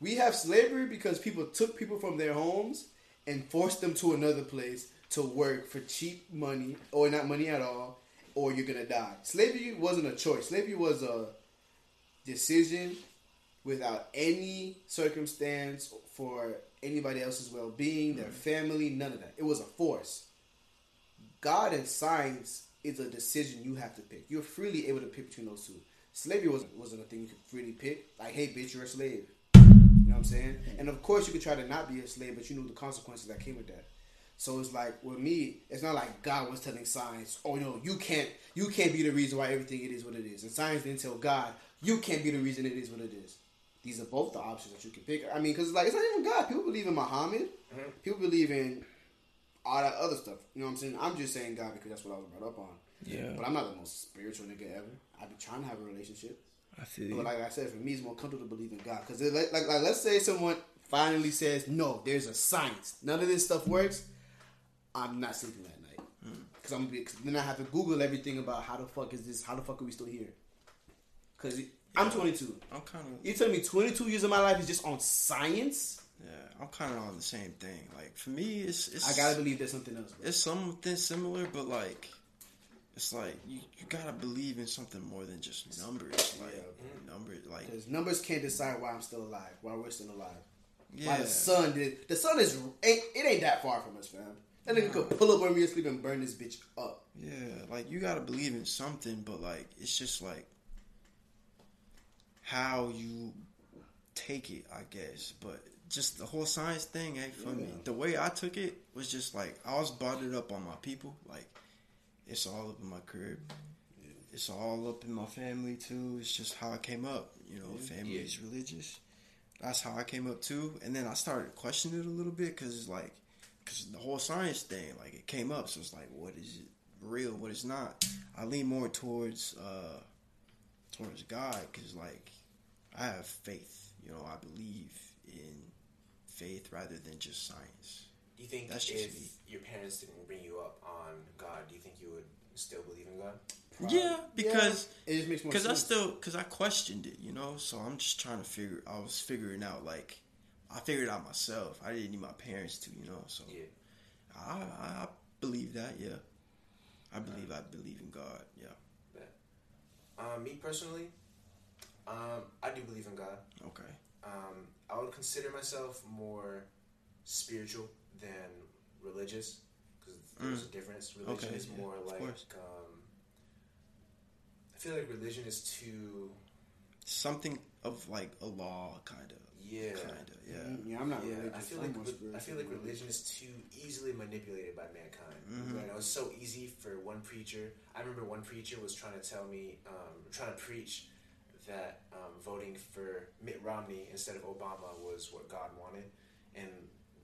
we have slavery because people took people from their homes and forced them to another place to work for cheap money or not money at all, or you're gonna die. Slavery wasn't a choice. Slavery was a decision without any circumstance for anybody else's well being, their mm. family, none of that. It was a force. God and science is a decision you have to pick. You're freely able to pick between those two. Slavery wasn't wasn't a thing you could freely pick. Like, hey, bitch, you're a slave. You know what I'm saying? Hmm. And of course, you could try to not be a slave, but you knew the consequences that came with that. So it's like with me, it's not like God was telling science, "Oh no, you can't, you can't be the reason why everything it is what it is." And science didn't tell God, "You can't be the reason it is what it is." These are both the options that you can pick. I mean, because like it's not even God. People believe in Muhammad. Mm-hmm. People believe in all that other stuff. You know what I'm saying? I'm just saying God because that's what I was brought up on. Yeah. But I'm not the most spiritual nigga ever. I be trying to have a relationship. I feel But like I said, for me, it's more comfortable to believe in God. Because like, like, like, let's say someone finally says, no, there's a science. None of this stuff works. I'm not sleeping that night. Hmm. Because I'm gonna be, cause then I have to Google everything about how the fuck is this? How the fuck are we still here? Because I'm 22. I'm kind of You telling me 22 years of my life is just on science? Yeah. I'm kind of on the same thing. Like for me, it's it's I gotta believe there's something else. Bro. it's something similar, but like it's like you, you gotta believe in something more than just numbers. Like numbers, like Because numbers can't decide why I'm still alive, why we're still alive. Why yeah, the sun did. The sun is ain't it ain't that far from us, fam. That nigga could pull up when we asleep and burn this bitch up. yeah. Like you gotta believe in something, but like it's just like how you take it, I guess. But just the whole science thing ain't for me. The way I took it was just like I was bonded up on my people. Like it's all up in my crib. It's all up in my family too. It's just how I came up. You know, family is religious. That's how I came up too. And then I started questioning it a little bit because it's like, because the whole science thing, like it came up. So it's like, what is it real? What is not? I lean more towards uh towards God because like I have faith. You know, I believe in faith rather than just science. Do you think That's just if me. your parents didn't bring you up on God, do you think you would still believe in God? Yeah, because it just makes more because I still because I questioned it, you know. So I'm just trying to figure. I was figuring out like I figured out myself. I didn't need my parents to, you know. So Yeah. I, I I believe that. Yeah, I believe I believe in God. Yeah. Um, me personally, um, I do believe in God. Okay. Um, I would consider myself more spiritual than religious because there's a difference. Religion Mm. Okay, is yeah, more like um, I feel like religion is too Something of like a law, kind of. yeah. Kind of. Yeah. Mm, yeah, I'm not Yeah, religious. I feel I'm like I feel like religion is too easily manipulated by mankind. Mm-hmm. You know, it's so easy for one preacher. I remember one preacher was trying to tell me, um, trying to preach that um, voting for Mitt Romney instead of Obama was what God wanted, and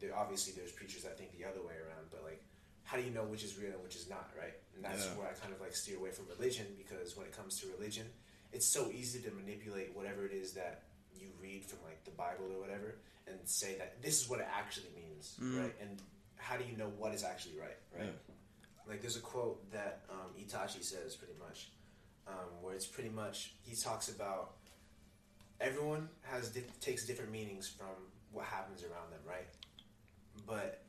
there obviously there's preachers that think the other way around. But like, how do you know which is real and which is not, right? And that's Yeah. where I kind of like steer away from religion because when it comes to religion, it's so easy to manipulate whatever it is that you read from like the Bible or whatever and say that this is what it actually means, right? And how do you know what is actually right, right? Like there's a quote that um, Itachi says pretty much, um, where it's pretty much he talks about everyone has di- takes different meanings from what happens around them, right? But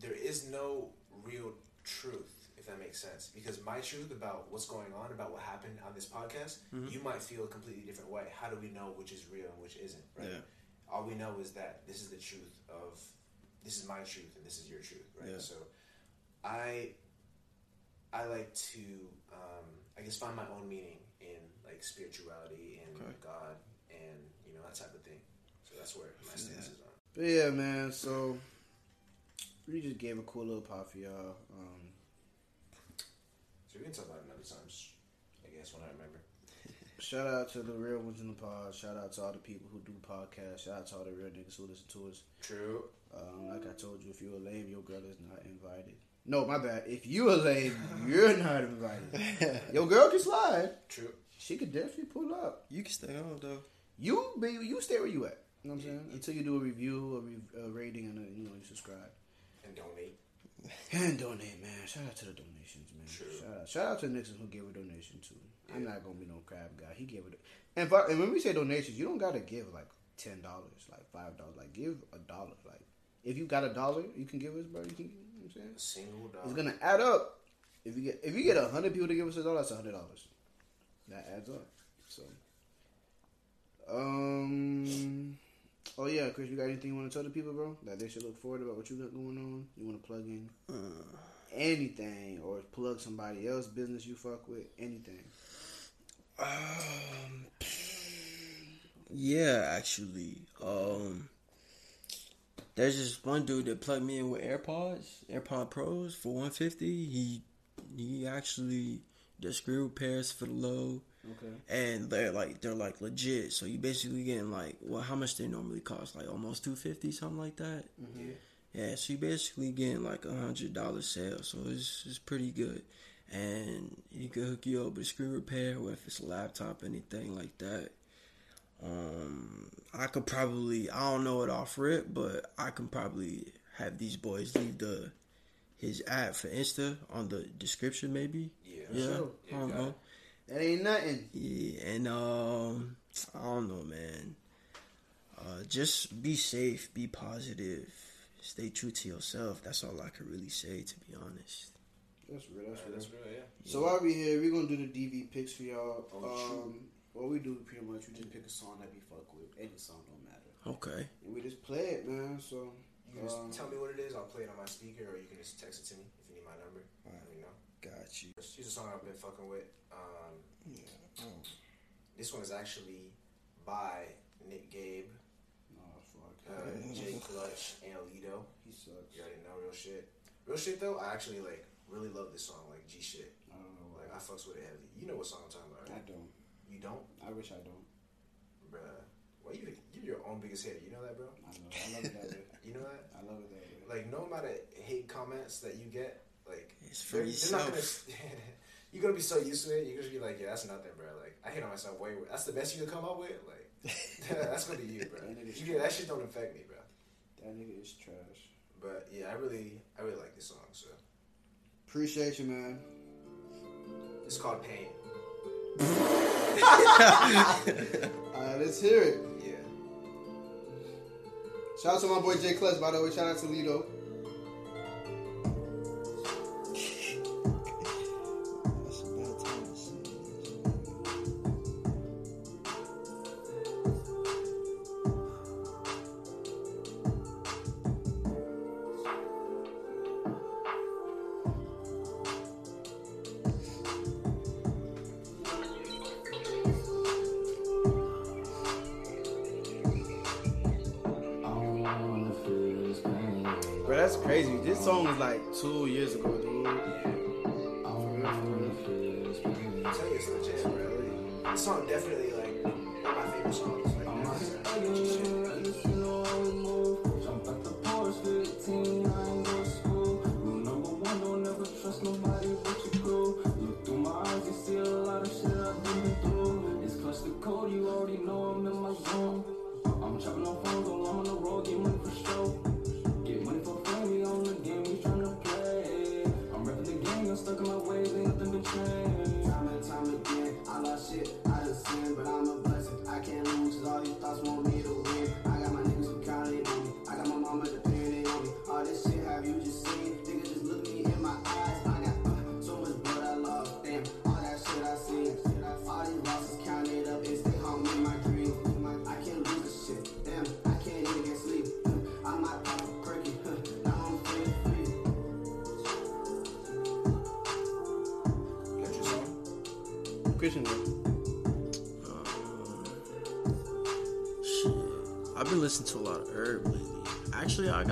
there is no real truth, if that makes sense. Because my truth about what's going on, about what happened on this podcast, you might feel a completely different way. How do we know which is real and which isn't? Right. Yeah. All we know is that this is the truth of this is my truth and this is your truth, right? Yeah. So, I I like to I guess find my own meaning in like spirituality and Okay. God and you know that type of thing. So that's where my stance is on. But yeah, man. So we just gave a cool little pop for y'all. Um, So we can talk about it another time. I guess when I remember. shout out to the real ones in the pod. Shout out to all the people who do podcasts. Shout out to all the real niggas who listen to us. True. Um, like I told you, if you're a lame, your girl is not invited. No, my bad. If you a lame, you're not invited. Your girl can slide. True. She could definitely pull up. You can stay on though. You, baby, you stay where you at. You know what I'm saying? Until you do a review, a, re- a rating, and a, you know you subscribe. And donate. And donate, man. Shout out to the donations, man. True. Shout out, shout out to Nixon who gave a donation too. I'm not gonna be no crab guy. He gave it. And, and when we say donations, you don't gotta give like ten dollars, like five dollars. Like give a dollar. Like if you got a dollar, you can give us, bro. You can. You know what I'm saying A single dollar. it's gonna add up. If you get if you get a hundred people to give us a dollar, that's a hundred dollars. That adds up. So, um, oh yeah, Chris, you got anything you want to tell the people, bro? That they should look forward about what you got going on. You want to plug in anything or plug somebody else business you fuck with? Anything? Um, yeah, actually, um, there's this one dude that plugged me in with AirPods, AirPod Pros for 150. He he actually does screen repairs for the low, Okay. and they're like they're like legit. So you basically getting like well, how much they normally cost? Like almost 250, something like that. Mm-hmm. Yeah. Yeah, so you basically getting like a hundred dollar sale, so it's it's pretty good. And he could hook you up with screen repair, or if it's a laptop, anything like that. Um, I could probably I don't know it off rip, but I can probably have these boys leave the his ad for Insta on the description, maybe. Yeah. Yeah, sure. I don't got know. That ain't nothing. Yeah, and um, I don't know, man. Uh, just be safe, be positive, stay true to yourself. That's all I can really say, to be honest. That's real. That's Yeah, real. that's real, yeah. So while we here, we're gonna do the DV picks for y'all. Oh, true. um, what we do pretty much, we just pick a song that we fuck with. Any song don't matter, Okay. and we just play it, man. So You can just um, tell me what it is. I'll play it on my speaker, or you can just text it to me if you need my number. Alright. Let me know. Got you. Here's a song I've been fucking with. Um, Yeah. Oh. this one is actually by Nick Gabe, Oh fuck, uh, Jay Clutch, and Lido. he sucks. You already know real shit. Real shit though, I actually like really love this song, like G shit. I don't know. Like I fucks with it heavy. You know what song I'm talking about, I don't. You don't, I wish I don't. bruh. Well, you you're your own biggest hater. You know that, bro. I know. I love it that way. You know that. I love it that way. Like no amount of hate comments that you get, like It's for they're, they're not gonna. you're gonna be so used to it. You're gonna be like, yeah, that's nothing, bro. Like I hate on myself way. Worse. That's the best you can come up with. Like that's gonna be you, bro. That nigga's You get, that shit don't affect me, bro. That nigga is trash. But yeah, I really, I really like this song. So Appreciate you, man. it's called Pain. Alright, let's hear it. Yeah. Shout out to my boy Jay Clutch, by the way. Shout out to Lido.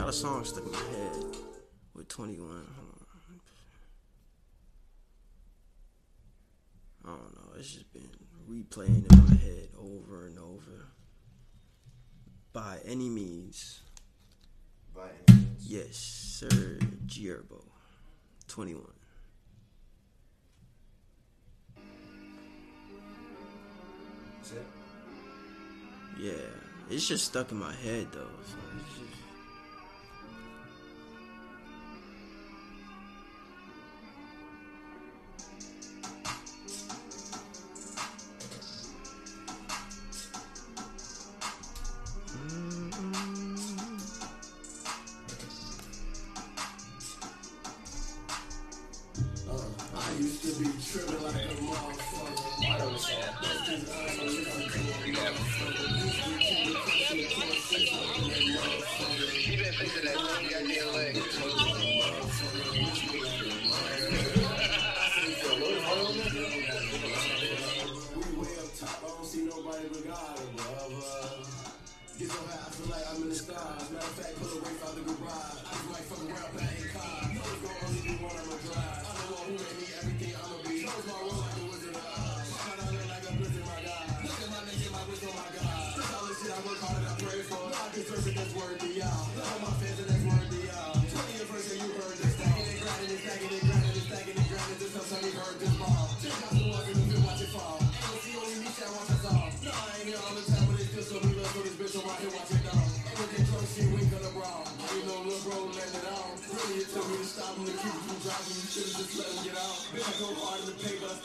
Got a song stuck in my head with 21. Hold on. I don't know. It's just been replaying in my head over and over. By any means. By any means. Yes, sir. Gierbo. 21. That's it. Yeah. It's just stuck in my head, though. So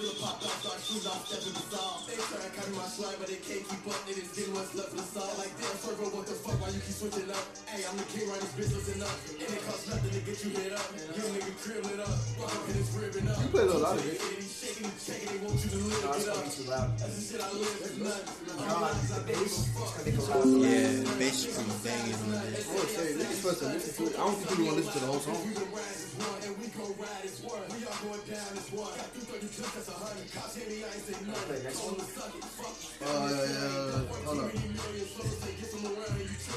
A pop out, start off, step in the stall. They try to copy my slide, but they can't keep up. Niggas get what's left of the stall. Like damn, circle, what the fuck? You keep switching up hey i'm the king right this business enough and it cost nothing to get you bit up you're a lot of it. No, it's gonna be too loud. God, the bass. It's gonna take a while. Yeah, the bass is pretty banging on I this. would say niggas supposed to listen to it. I don't think people want to listen to the whole song. Play next one. Uh, yeah, hold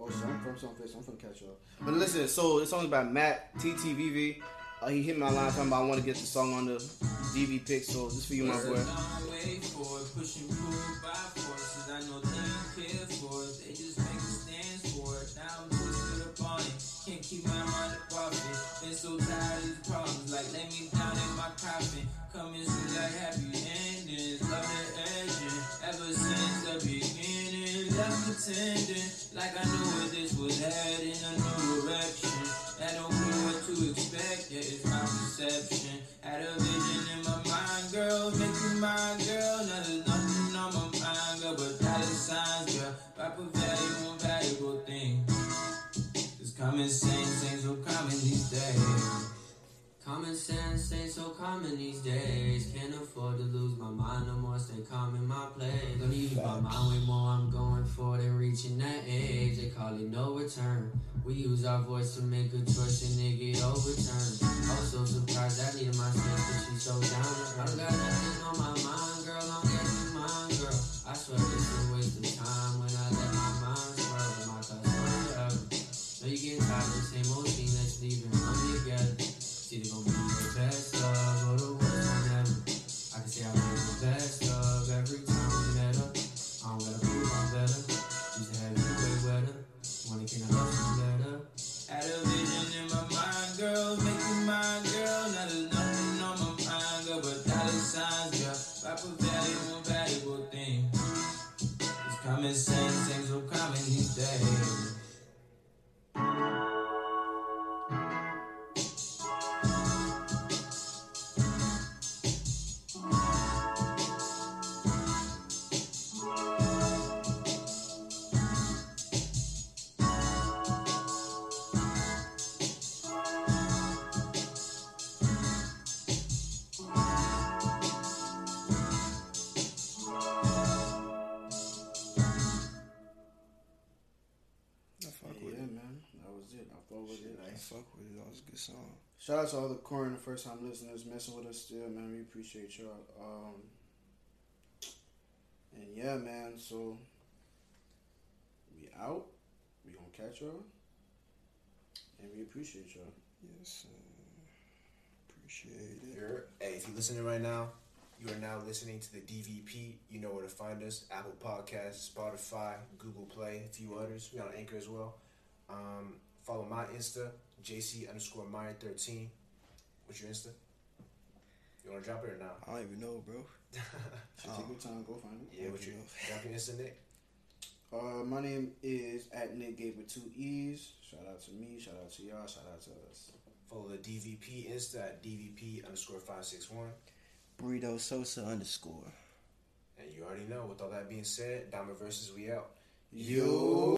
Oh, shit, I'm from some face. I'm from catch up. But listen, so this song is by Matt TTVV. Uh, he hit me on line talking about I want to get the song on the DV pick. So this for you, my boy. Long way for it, push and pull by forces. I know they ain't care for it. They just make a stand for it. Now I'm twisted up on it. Can't keep my mind off it. Been so tired of these problems. Like, lay me down in my coffin. Coming soon like happy endings. Love the engine. Ever since the beginning. Left pretending. Like I knew where this was heading. In a new direction. I don't know what to expect. Yeah, it's my perception. Had a vision in my mind, girl. Make you my girl. Now sense ain't so common these days. Can't afford to lose my mind no more. Stay calm in my place. Don't need my mind way more. I'm going for it, reaching that age. They call it no return. We use our voice to make a choice and it get overturned. I'm so surprised I needed my sense, she's so down. I don't got nothing on my mind, girl. I'm getting mine, girl. I swear this is. Shout out to all the current and first time listeners messing with us still, man. We appreciate y'all. Um, and yeah, man. So we out. We gonna catch y'all, and we appreciate y'all. Yes, sir. Appreciate it. You're, hey, if you're listening right now, you are now listening to the DVP. You know where to find us: Apple Podcasts, Spotify, Google Play, a few others. We on Anchor as well. Um, follow my Insta, JC underscore Meyer thirteen. What's your Insta? You want to drop it or not? I don't even know, bro. So take your time, go find it. Yeah, what you drop your Insta, Nick? Uh, my name is at Nick Gabe with two E's. Shout out to me. Shout out to y'all. Shout out to us. Follow the DVP Insta at DVP underscore five six one. Burrito Sosa underscore. And you already know. With all that being said, Diamond versus we out. Yo.